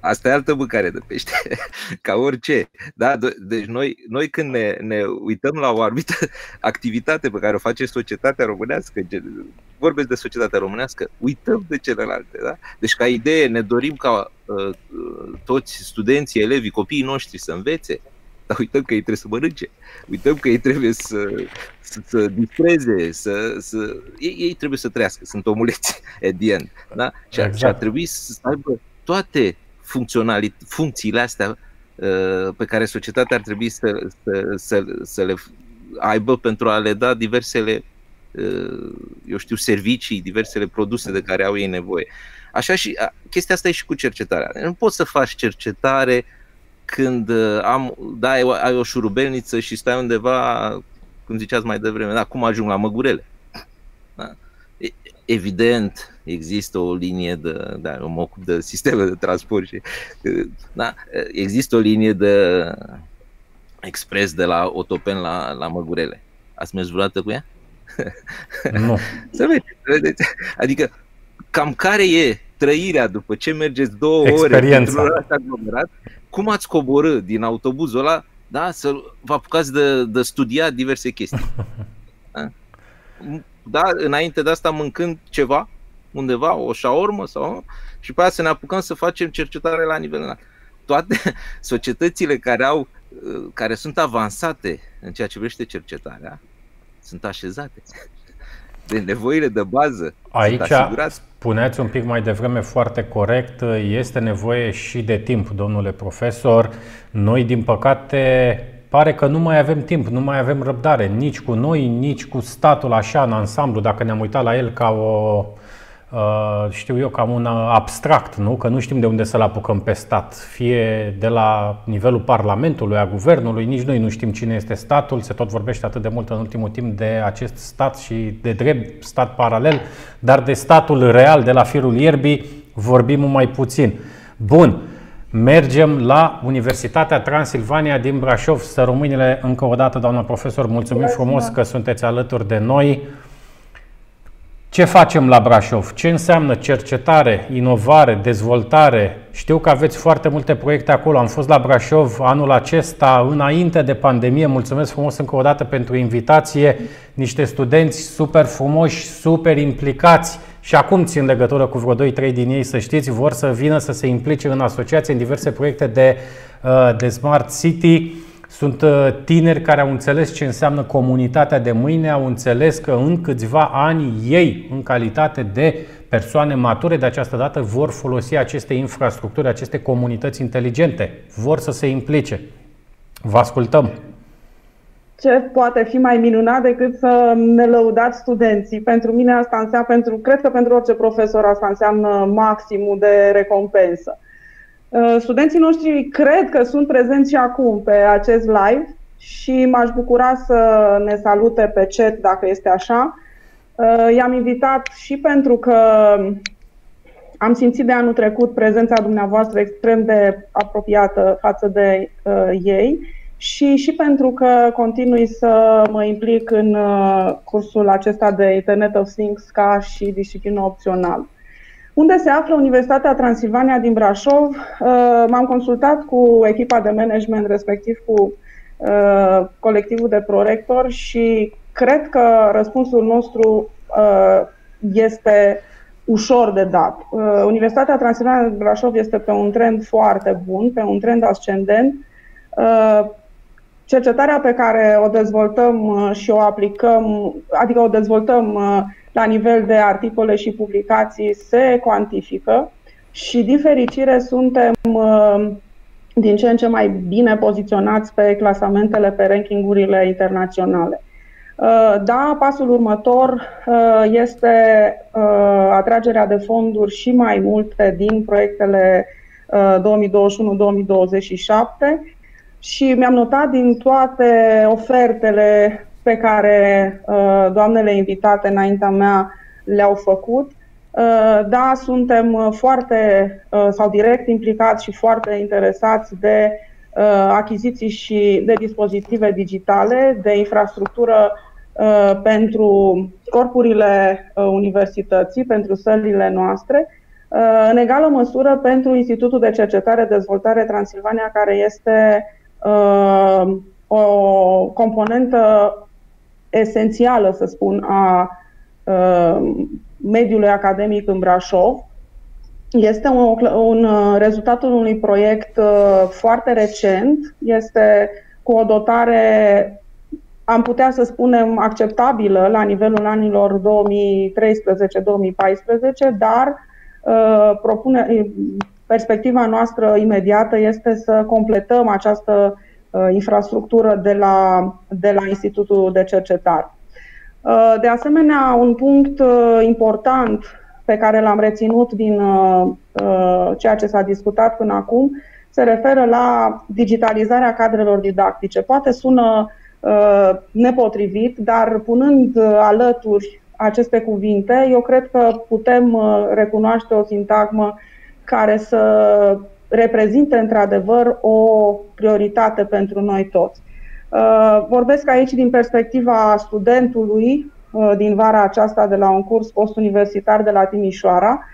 Speaker 12: Asta e altă mâncare de pește, [LAUGHS] ca orice. Da? Deci noi, noi când ne, ne uităm la o anumită [LAUGHS] activitate pe care o face societatea românească, vorbesc de societatea românească, uităm de celelalte. Da? Deci ca idee ne dorim ca uh, toți studenții, elevii, copiii noștri să învețe, dar uităm că ei trebuie să mănânce, uităm că ei trebuie să, să, să distreze, să, să, ei, ei trebuie să trăiască, sunt omuleți [LAUGHS] at the end. Da? Și, exact. și ar trebui să aibă toate funcțiile astea pe care societatea ar trebui să, să, să, să le aibă pentru a le da diversele, eu știu, servicii, diversele produse de care au ei nevoie. Așa și chestia asta e și cu cercetarea. Nu poți să faci cercetare când am, da, ai o șurubelniță și stai undeva, cum ziceați mai devreme, da, cum ajung la măgurele? Da? Evident, există o linie de, da, eu mă ocup de sisteme de transport și, da, există o linie de expres de la Otopen la, la Măgurele. Ați mers vreodată cu ea? [LAUGHS]
Speaker 2: Nu.
Speaker 12: Să vedeți. Adică, cam care e trăirea după ce mergeți două
Speaker 2: Experiența.
Speaker 12: ore într-un aglomerat, cum ați coborâ din autobuzul ăla da, să vă apucați de, de studiat diverse chestii. [LAUGHS] Da? da, înainte de asta mâncând ceva, undeva, o șaormă sau și pe aia să ne apucăm să facem cercetare la nivel înalt. Toate [LAUGHS] societățile care au care sunt avansate în ceea ce privește cercetarea sunt așezate. De nevoile de bază
Speaker 2: Aici spuneați un pic mai devreme foarte corect, este nevoie și de timp, domnule profesor. Noi, din păcate, pare că nu mai avem timp, nu mai avem răbdare, nici cu noi, nici cu statul așa în ansamblu, dacă ne-am uitat la el ca o, Uh, știu eu, cam un abstract, nu? că nu știm de unde să-l apucăm pe stat, fie de la nivelul Parlamentului, a Guvernului, nici noi nu știm cine este statul, se tot vorbește atât de mult în ultimul timp de acest stat și de drept stat paralel, dar de statul real, de la firul ierbii, vorbim mai puțin. Bun, mergem la Universitatea Transilvania din Brașov, să rămâinile încă o dată, doamna profesor, mulțumim frumos că sunteți alături de noi. Ce facem la Brașov? Ce înseamnă cercetare, inovare, dezvoltare? Știu că aveți foarte multe proiecte acolo. Am fost la Brașov anul acesta, înainte de pandemie. Mulțumesc frumos încă o dată pentru invitație. Niște studenți super frumoși, super implicați și acum țin legătură cu vreo 2-3 din ei, să știți, vor să vină să se implice în asociație, în diverse proiecte de, uh, de Smart City. Sunt uh, tineri care au înțeles ce înseamnă comunitatea de mâine, au înțeles că în câțiva ani ei, în calitate de persoane mature de această dată, vor folosi aceste infrastructuri, aceste comunități inteligente, vor să se implice. Vă ascultăm!
Speaker 13: Ce poate fi mai minunat decât să ne lăudați studenții? Pentru mine asta înseamnă, pentru, cred că pentru orice profesor asta înseamnă maximul de recompensă. Uh, studenții noștri cred că sunt prezenți și acum pe acest live și m-aș bucura să ne salute pe chat dacă este așa. Uh, i-am invitat și pentru că am simțit de anul trecut prezența dumneavoastră extrem de apropiată față de uh, ei și, și pentru că continui să mă implic în uh, cursul acesta de Internet of Things ca și disciplină opțională. Unde se află Universitatea Transilvania din Brașov? Uh, m-am consultat cu echipa de management, respectiv cu uh, colectivul de prorector și cred că răspunsul nostru uh, este ușor de dat. Universitatea Transilvania din Brașov este pe un trend foarte bun, pe un trend ascendent. Cercetarea pe care o dezvoltăm și o aplicăm, adică o dezvoltăm la nivel de articole și publicații se cuantifică și, din fericire, suntem uh, din ce în ce mai bine poziționați pe clasamentele, pe rankingurile internaționale. Uh, da, pasul următor uh, este atragerea de fonduri și mai multe din proiectele 2021-2027 și mi-am notat din toate ofertele pe care uh, doamnele invitate înaintea mea le-au făcut. Uh, da, suntem uh, foarte sau direct implicați și foarte interesați de achiziții și de dispozitive digitale, de infrastructură pentru corpurile universității, pentru sălile noastre, în egală măsură pentru Institutul de Cercetare Dezvoltare Transilvania, care este o componentă esențială, să spun, a mediului academic în Brașov. Este un, un rezultatul unui proiect foarte recent, este cu o dotare, am putea să spunem, acceptabilă la nivelul anilor 2013-2014, dar propune, perspectiva noastră imediată este să completăm această infrastructură de la, de la Institutul de Cercetare. De asemenea, un punct important pe care l-am reținut din ceea ce s-a discutat până acum se referă la digitalizarea cadrelor didactice. Poate sună uh, nepotrivit, dar punând uh, alături aceste cuvinte, eu cred că putem uh, recunoaște o sintagmă care să reprezinte într-adevăr o prioritate pentru noi toți. Uh, vorbesc aici din perspectiva studentului uh, din vara aceasta de la un curs postuniversitar de la Timișoara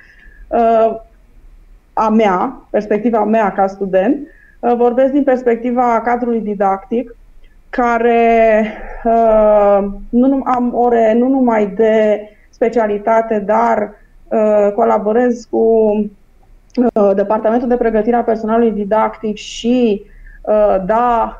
Speaker 13: a mea, perspectiva mea ca student, uh, vorbesc din perspectiva cadrului didactic, care uh, nu am ore nu numai de specialitate, dar uh, colaborez cu Departamentul de Pregătire a Personalului Didactic și da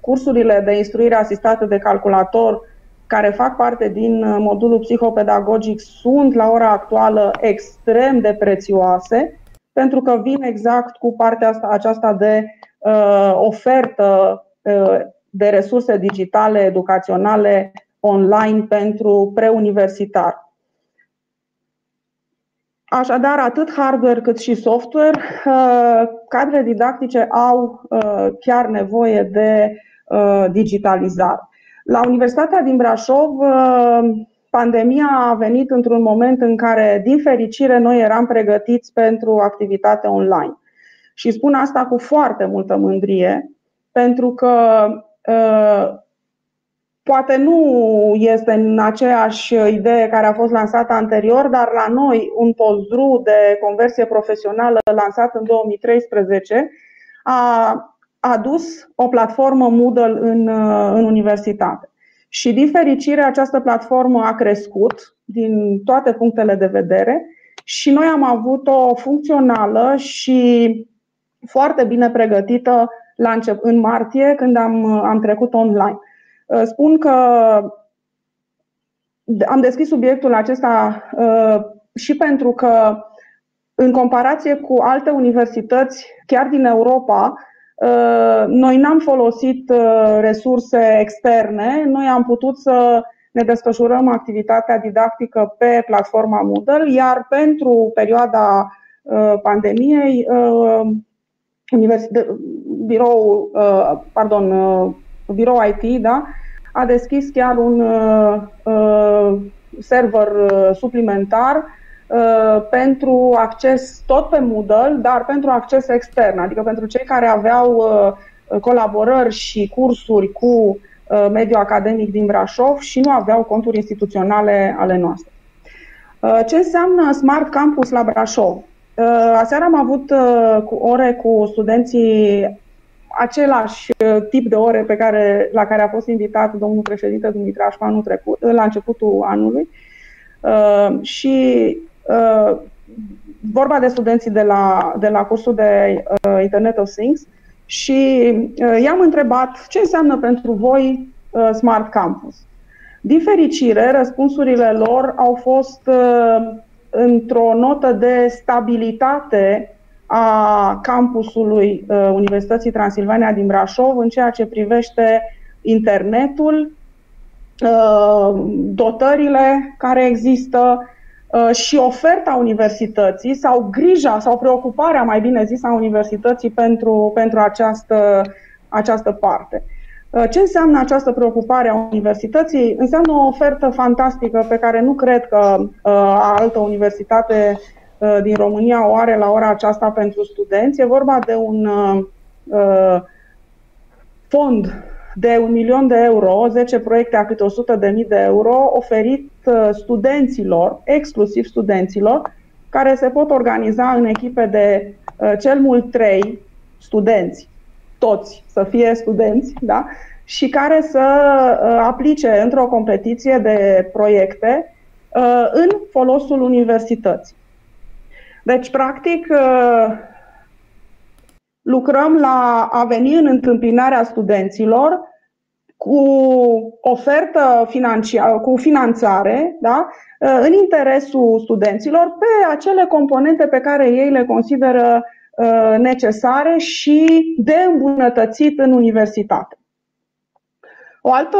Speaker 13: cursurile de instruire asistată de calculator care fac parte din modulul psihopedagogic sunt la ora actuală extrem de prețioase pentru că vin exact cu partea asta, aceasta de uh, ofertă uh, de resurse digitale, educaționale, online pentru preuniversitar. Așadar, atât hardware cât și software, uh, cadre didactice au uh, chiar nevoie de uh, digitalizare. La Universitatea din Brașov Pandemia a venit într-un moment în care, din fericire, noi eram pregătiți pentru activitate online. Și spun asta cu foarte multă mândrie, pentru că ă, poate nu este în aceeași idee care a fost lansată anterior, dar la noi un postdru de conversie profesională lansat în 2013 a adus o platformă Moodle în, în universitate. Și din fericire această platformă a crescut din toate punctele de vedere și noi am avut-o funcțională și foarte bine pregătită la încep, în martie când am, am trecut online. Uh, spun că am deschis subiectul acesta uh, și pentru că în comparație cu alte universități, chiar din Europa, Uh, noi n-am folosit uh, resurse externe, noi am putut să ne desfășurăm activitatea didactică pe platforma Moodle, iar pentru perioada uh, pandemiei, birou, pardon, birou IT da, a deschis chiar un server suplimentar Uh, pentru acces tot pe Moodle, dar pentru acces extern, adică pentru cei care aveau uh, colaborări și cursuri cu uh, mediul academic din Brașov și nu aveau conturi instituționale ale noastre. Ce înseamnă Smart Campus la Brașov? Aseară am avut ore cu studenții același tip de ore pe care, la care a fost invitat domnul președinte Dumitraș anul trecut, la începutul anului. Și Uh, vorba de studenții de la, de la cursul de uh, Internet of Things și uh, i-am întrebat ce înseamnă pentru voi uh, Smart Campus. Din fericire, răspunsurile lor au fost uh, într-o notă de stabilitate a campusului uh, Universității Transilvania din Brașov în ceea ce privește internetul, uh, dotările care există, Uh, și oferta universității sau grija sau preocuparea, mai bine zis, a universității pentru, pentru această, această parte. Uh, ce înseamnă această preocupare a universității? Înseamnă o ofertă fantastică pe care nu cred că uh, altă universitate uh, din România o are la ora aceasta pentru studenți. E vorba de un uh, fond de un milion de euro, 10 proiecte a câte 100 de mii de euro, oferit uh, studenților, exclusiv studenților, care se pot organiza în echipe de uh, cel mult 3 studenți, toți să fie studenți, da? și care să uh, aplice într-o competiție de proiecte în folosul universității. Deci, practic, lucrăm la a veni în întâmpinarea studenților cu ofertă financiară, cu finanțare, da? în interesul studenților pe acele componente pe care ei le consideră necesare și de îmbunătățit în universitate. O altă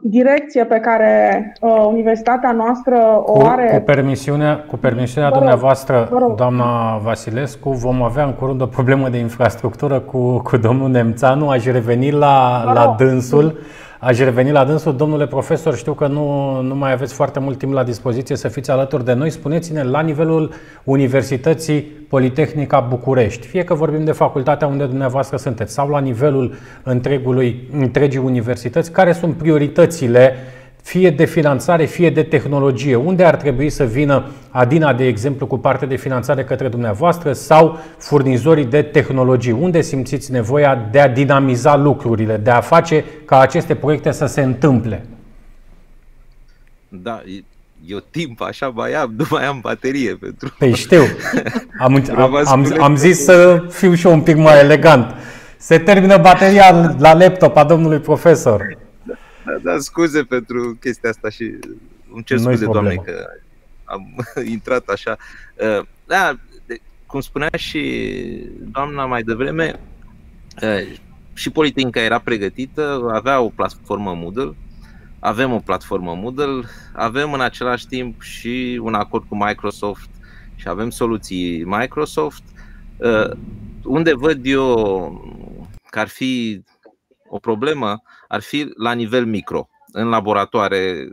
Speaker 13: direcție pe care uh, universitatea noastră o
Speaker 2: cu,
Speaker 13: are.
Speaker 2: Cu permisiunea, cu permisiunea
Speaker 13: vă rog,
Speaker 2: dumneavoastră,
Speaker 13: vă rog.
Speaker 2: doamna Vasilescu, vom avea în curând o problemă de infrastructură cu, cu domnul Nemțanu. Aș reveni la,
Speaker 13: Vă
Speaker 2: la
Speaker 13: rog.
Speaker 2: dânsul. Aș reveni la dânsul. Domnule profesor, știu că nu, nu mai aveți foarte mult timp la dispoziție să fiți alături de noi. Spuneți-ne, la nivelul Universității Politehnica București, fie că vorbim de facultatea unde dumneavoastră sunteți sau la nivelul întregului, întregii universități, care sunt prioritățile fie de finanțare, fie de tehnologie. Unde ar trebui să vină Adina, de exemplu, cu parte de finanțare către dumneavoastră sau furnizorii de tehnologii? Unde simțiți nevoia de a dinamiza lucrurile, de a face ca aceste proiecte să se întâmple?
Speaker 12: Da, e- eu timp așa mai am, nu mai am baterie pentru...
Speaker 2: Păi știu, [LAUGHS] am, am,
Speaker 12: Rămas
Speaker 2: am,
Speaker 12: cu
Speaker 2: am zis să fiu și eu un pic mai elegant. Se termină bateria la laptop a domnului profesor.
Speaker 12: Da, da, scuze pentru chestia asta și îmi cer
Speaker 2: Nu-i
Speaker 12: scuze, doamne,
Speaker 2: problemă.
Speaker 12: că am [LAUGHS] intrat așa. Uh, Da, de- cum spunea și doamna mai devreme, uh, și Politehnica era pregătită, avea o platformă Moodle, avem o platformă Moodle, avem în același timp și un acord cu Microsoft și avem soluții Microsoft. Uh, Unde văd eu că ar fi o problemă, ar fi la nivel micro, în laboratoare.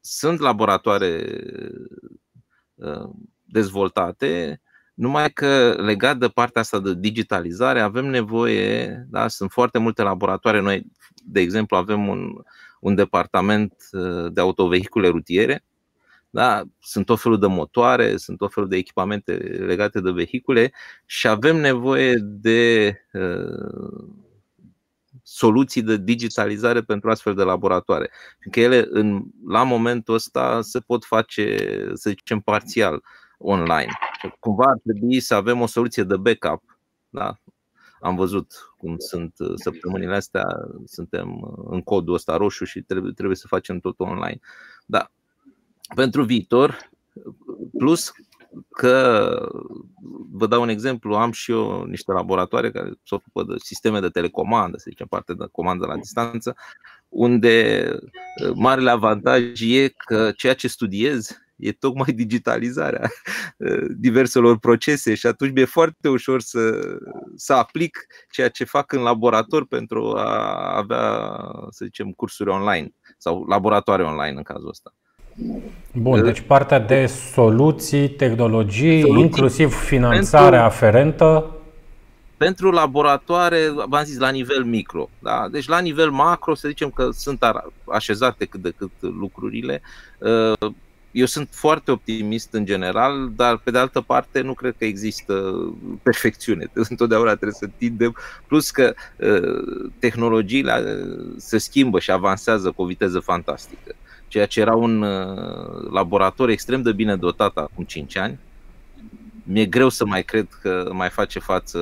Speaker 12: Sunt laboratoare uh, dezvoltate, numai că legat de partea asta de digitalizare avem nevoie, da, sunt foarte multe laboratoare. Noi, de exemplu, avem un, un departament uh, de autovehicule rutiere, da, sunt tot felul de motoare, sunt tot felul de echipamente legate de vehicule și avem nevoie de uh, soluții de digitalizare pentru astfel de laboratoare. Fiindcă ele, în, la momentul ăsta, se pot face, să zicem, parțial online. Și Cumva ar trebui să avem o soluție de backup. Da? Am văzut cum sunt uh, săptămânile astea, suntem uh, în codul ăsta roșu și trebuie, trebuie să facem totul online. Da. Pentru viitor, plus că, vă dau un exemplu, am și eu niște laboratoare care se ocupă de sisteme de telecomandă, să zicem, parte de comandă la distanță, unde uh, marele avantaj e că ceea ce studiez e tocmai digitalizarea [LAUGHS] uh, diverselor procese și atunci mi-e foarte ușor să, să aplic ceea ce fac în laborator pentru a avea, să zicem, cursuri online sau laboratoare online în cazul ăsta.
Speaker 2: Bun, deci partea de soluții, tehnologii,
Speaker 12: Soluții
Speaker 2: inclusiv finanțarea
Speaker 12: pentru-
Speaker 2: aferentă.
Speaker 12: Pentru laboratoare, v-am zis, la nivel micro. Da? Deci la nivel macro, să zicem că sunt ara- așezate cât de cât lucrurile. Uh, Eu sunt foarte optimist în general, dar pe de altă parte nu cred că există perfecțiune. [LAUGHS] Întotdeauna trebuie să tindem. Plus că uh, tehnologiile uh, se schimbă și avansează cu o viteză fantastică. Ceea ce era un uh, laborator extrem de bine dotat acum 5 ani, mi-e greu să mai cred că mai face față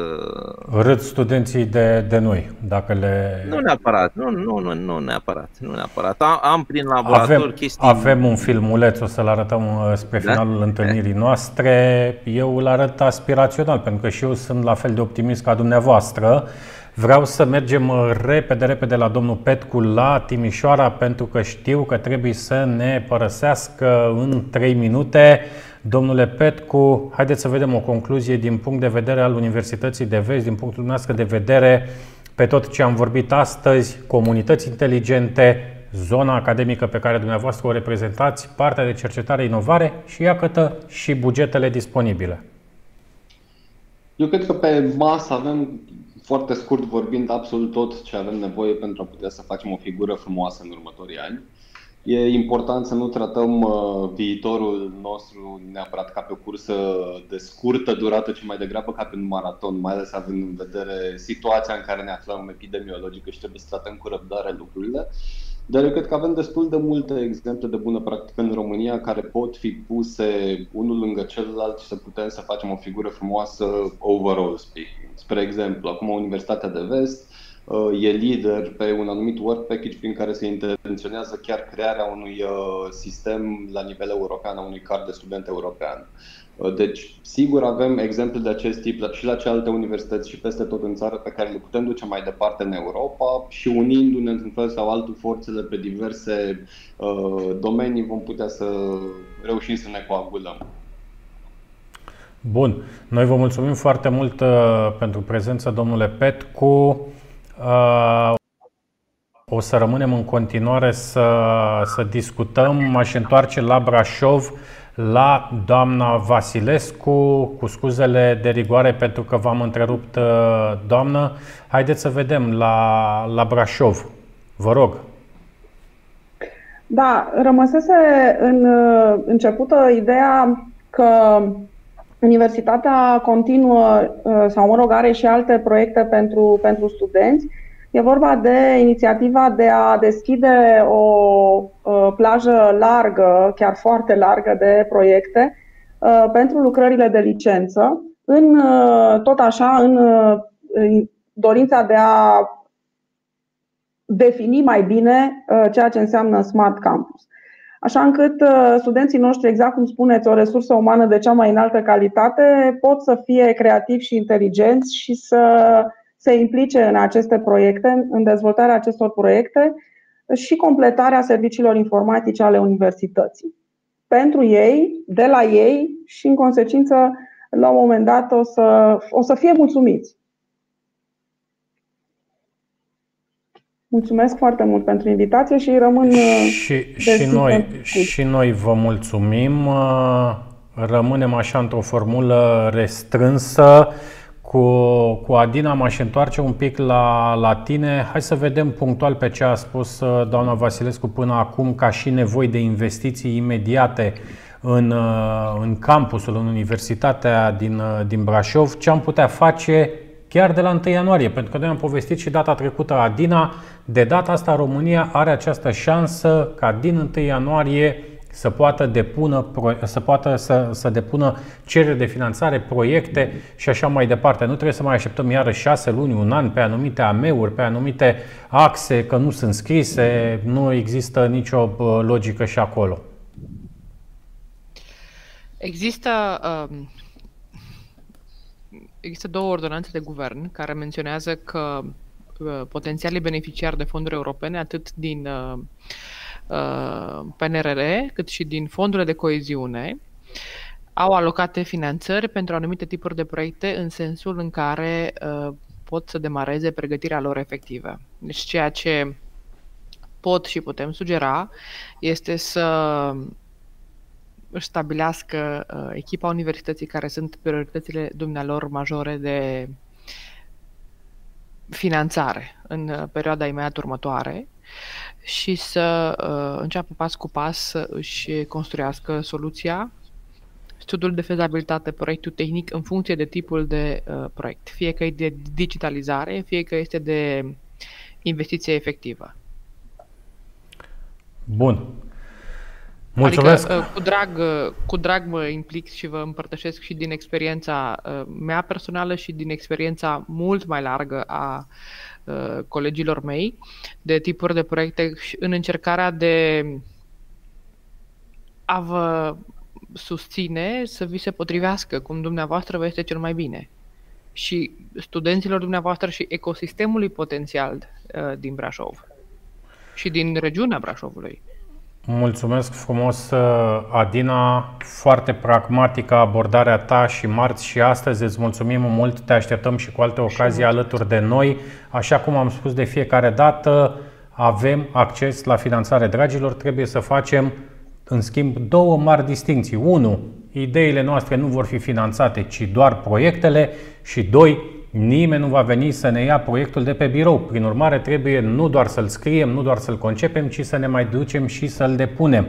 Speaker 2: Râd studenții de, de noi, dacă le...
Speaker 12: nu neapărat, nu, nu, nu, nu neapărat, nu neapărat. Am, am prin laborator
Speaker 2: Avem,
Speaker 12: chestii...
Speaker 2: avem un filmuleț, o să-l arătăm uh, spre
Speaker 12: Da?
Speaker 2: finalul întâlnirii noastre. Eu îl arăt aspirațional, pentru că și eu sunt la fel de optimist ca dumneavoastră. Vreau să mergem uh, repede, repede la domnul Petcu la Timișoara, pentru că știu că trebuie să ne părăsească în 3 minute. Domnule Petcu, haideți să vedem o concluzie din punct de vedere al Universității de Vest, din punctul dumneavoastră de vedere pe tot ce am vorbit astăzi, comunități inteligente, zona academică pe care dumneavoastră o reprezentați, partea de cercetare, inovare și iată și bugetele disponibile.
Speaker 6: Eu cred că pe masă avem, foarte scurt vorbind, absolut tot ce avem nevoie pentru a putea să facem o figură frumoasă în următorii ani. E important să nu tratăm uh, viitorul nostru neapărat ca pe o cursă de scurtă durată, ci mai degrabă ca pe un maraton, mai ales având în vedere situația în care ne aflăm epidemiologică și trebuie să tratăm cu răbdare lucrurile. Dar eu cred că avem destul de multe exemple de bună practică în România care pot fi puse unul lângă celălalt și să putem să facem o figură frumoasă overall speaking. Spre exemplu, acum Universitatea de Vest uh, e lider pe un anumit work package prin care se intenționează chiar crearea unui uh, sistem la nivel european, a unui card de student european. Uh, deci, sigur, avem exemple de acest tip și la celelalte universități și peste tot în țară pe care le putem duce mai departe în Europa și unindu-ne într-un fel sau altul forțele pe diverse uh, domenii vom putea să reușim să ne coagulăm.
Speaker 2: Bun. Noi vă mulțumim foarte mult uh, pentru prezența, domnule Petcu. Uh, o să rămânem în continuare să, să discutăm. M-aș întoarce la Brașov la doamna Vasilescu, cu scuzele de rigoare pentru că v-am întrerupt, uh, doamnă. Haideți să vedem la, la Brașov. Vă rog.
Speaker 13: Da, rămăsese în uh, începută ideea că Universitatea continuă, uh, sau mă rog, are și alte proiecte pentru, pentru studenți E vorba de inițiativa de a deschide o plajă largă, chiar foarte largă de proiecte uh, pentru lucrările de licență, în, uh, tot așa în, uh, în dorința de a defini mai bine ceea ce înseamnă Smart Campus. Așa încât studenții noștri, exact cum spuneți, o resursă umană de cea mai înaltă calitate, pot să fie creativi și inteligenți și să se implice în aceste proiecte, în dezvoltarea acestor proiecte și completarea serviciilor informatice ale universității. Pentru ei, de la ei și, în consecință, la un moment dat o să, o să fie mulțumiți. Mulțumesc foarte mult pentru invitație și rămân
Speaker 2: și, și noi și noi vă mulțumim. Rămânem așa într-o formulă restrânsă. Cu, cu Adina m-aș întoarce un pic la, la tine. Hai să vedem punctual pe ce a spus uh, doamna Vasilescu până acum, ca și nevoi de investiții imediate în, uh, în campusul, în universitatea din, uh, din Brașov. Ce am putea face chiar de la 1 ianuarie? Pentru că noi am povestit și data trecută Adina. De data asta România are această șansă ca din 1 ianuarie să poată, depună, să, poată să, să depună cereri de finanțare, proiecte și așa mai departe. Nu trebuie să mai așteptăm iară șase luni, un an pe anumite AME-uri, pe anumite axe, că nu sunt scrise, nu există nicio logică și acolo.
Speaker 9: Există, uh, există două ordonanțe de guvern care menționează că uh, potențialii beneficiari de fonduri europene, atât din uh, Uh, PNRR, cât și din fondurile de coeziune, au alocate finanțări pentru anumite tipuri de proiecte în sensul în care uh, pot să demareze pregătirea lor efectivă. Deci ceea ce pot și putem sugera este să își stabilească uh, echipa universității care sunt prioritățile dumnealor majore de finanțare în perioada imediat următoare și să uh, înceapă pas cu pas să își construiască soluția, studiul de fezabilitate, proiectul tehnic în funcție de tipul de uh, proiect, fie că e de digitalizare, fie că este de investiție efectivă.
Speaker 2: Bun. Mulțumesc.
Speaker 9: Adică, uh, cu, drag, uh, cu drag mă implic și vă împărtășesc și din experiența uh, mea personală și din experiența mult mai largă a Uh, colegilor mei de tipuri de proiecte în încercarea de a vă susține să vi se potrivească cum dumneavoastră vă este cel mai bine și studenților dumneavoastră și ecosistemului potențial uh, din Brașov și din regiunea Brașovului.
Speaker 2: Mulțumesc frumos, uh, Adina. Foarte pragmatică abordarea ta și marți și astăzi. Îți mulțumim mult. Te așteptăm și cu alte ocazii alături de noi. Așa cum am spus de fiecare dată, avem acces la finanțare. Dragilor, trebuie să facem, în schimb, două mari distinții. Unu, ideile noastre nu vor fi finanțate, ci doar proiectele. Și doi, Nimeni nu va veni să ne ia proiectul de pe birou. Prin urmare, trebuie nu doar să-l scriem, nu doar să-l concepem, ci să ne mai ducem și să-l depunem.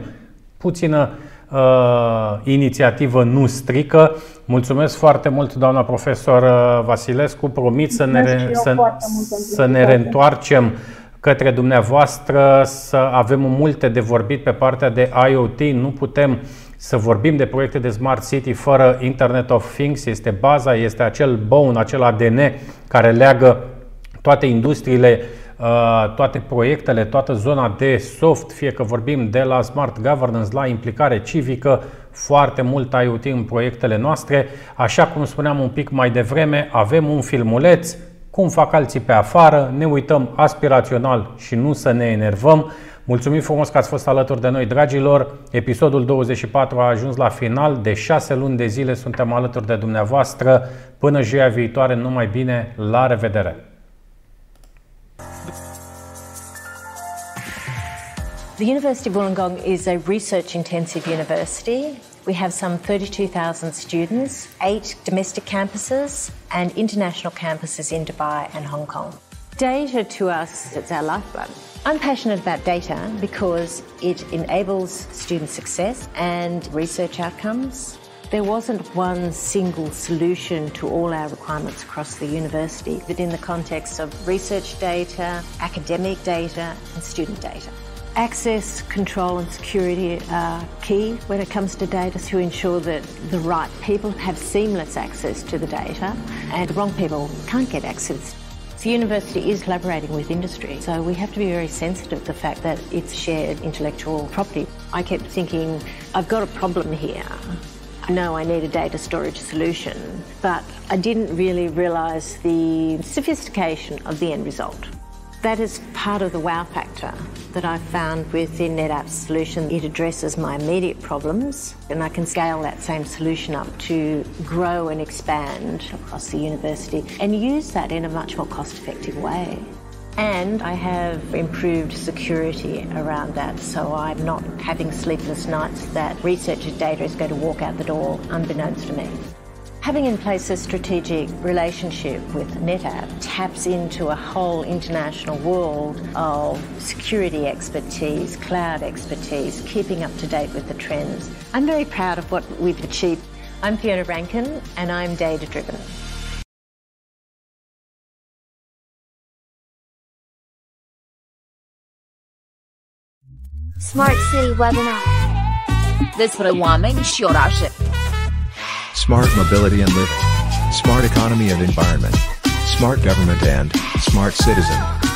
Speaker 2: Puțină uh, inițiativă nu strică. Mulțumesc foarte mult, doamna profesor uh, Vasilescu. Promit să ne, să, să ne reîntoarcem către dumneavoastră, să avem multe de vorbit pe partea de IoT. Nu putem uh, să vorbim de proiecte de Smart City fără Internet of Things, este baza, este acel bone, acel ADN care leagă toate industriile, uh, toate proiectele, toată zona de soft, fie că vorbim de la smart governance la implicare civică, foarte mult IoT în proiectele noastre. Așa cum spuneam un pic mai devreme, avem un filmuleț, cum fac alții pe afară, ne uităm aspirațional și nu să ne enervăm. Mulțumim frumos că ați fost alături de noi, dragilor. Episodul 24 a ajuns la final. De șase luni de zile suntem alături de dumneavoastră. Până joia viitoare, numai bine, la revedere!
Speaker 14: The University of Wollongong is a research intensive university. We have some 32,000 students, eight domestic campuses, and international campuses in Dubai and Hong Kong. Data to us, it's our lifeblood. I'm passionate about data because it enables student success and research outcomes. There wasn't one single solution to all our requirements across the university, but in the context of research data, academic data, and student data. Access, control, and security are key when it comes to data to ensure that the right people have seamless access to the data and the wrong people can't get access. The university is collaborating with industry, so we have to be very sensitive to the fact that it's shared intellectual property. I kept thinking, I've got a problem here. I know I need a data storage solution, but I didn't really realise the sophistication of the end result. That is part of the wow factor that I've found within NetApp's solution. It addresses my immediate problems and I can scale that same solution up to grow and expand across the university and use that in a much more cost effective way. And I have improved security around that, so I'm not having sleepless nights that researcher data is going to walk out the door unbeknownst to me. Having in place a strategic relationship with NetApp taps into a whole international world of security expertise, cloud expertise, keeping up to date with the trends. I'm very proud of what we've achieved. I'm Fiona Rankin and I'm data driven.
Speaker 3: Smart City Webinar.
Speaker 4: Despre oameni și orașe.
Speaker 5: Smart mobility and living. Smart economy and environment. Smart government and smart citizen.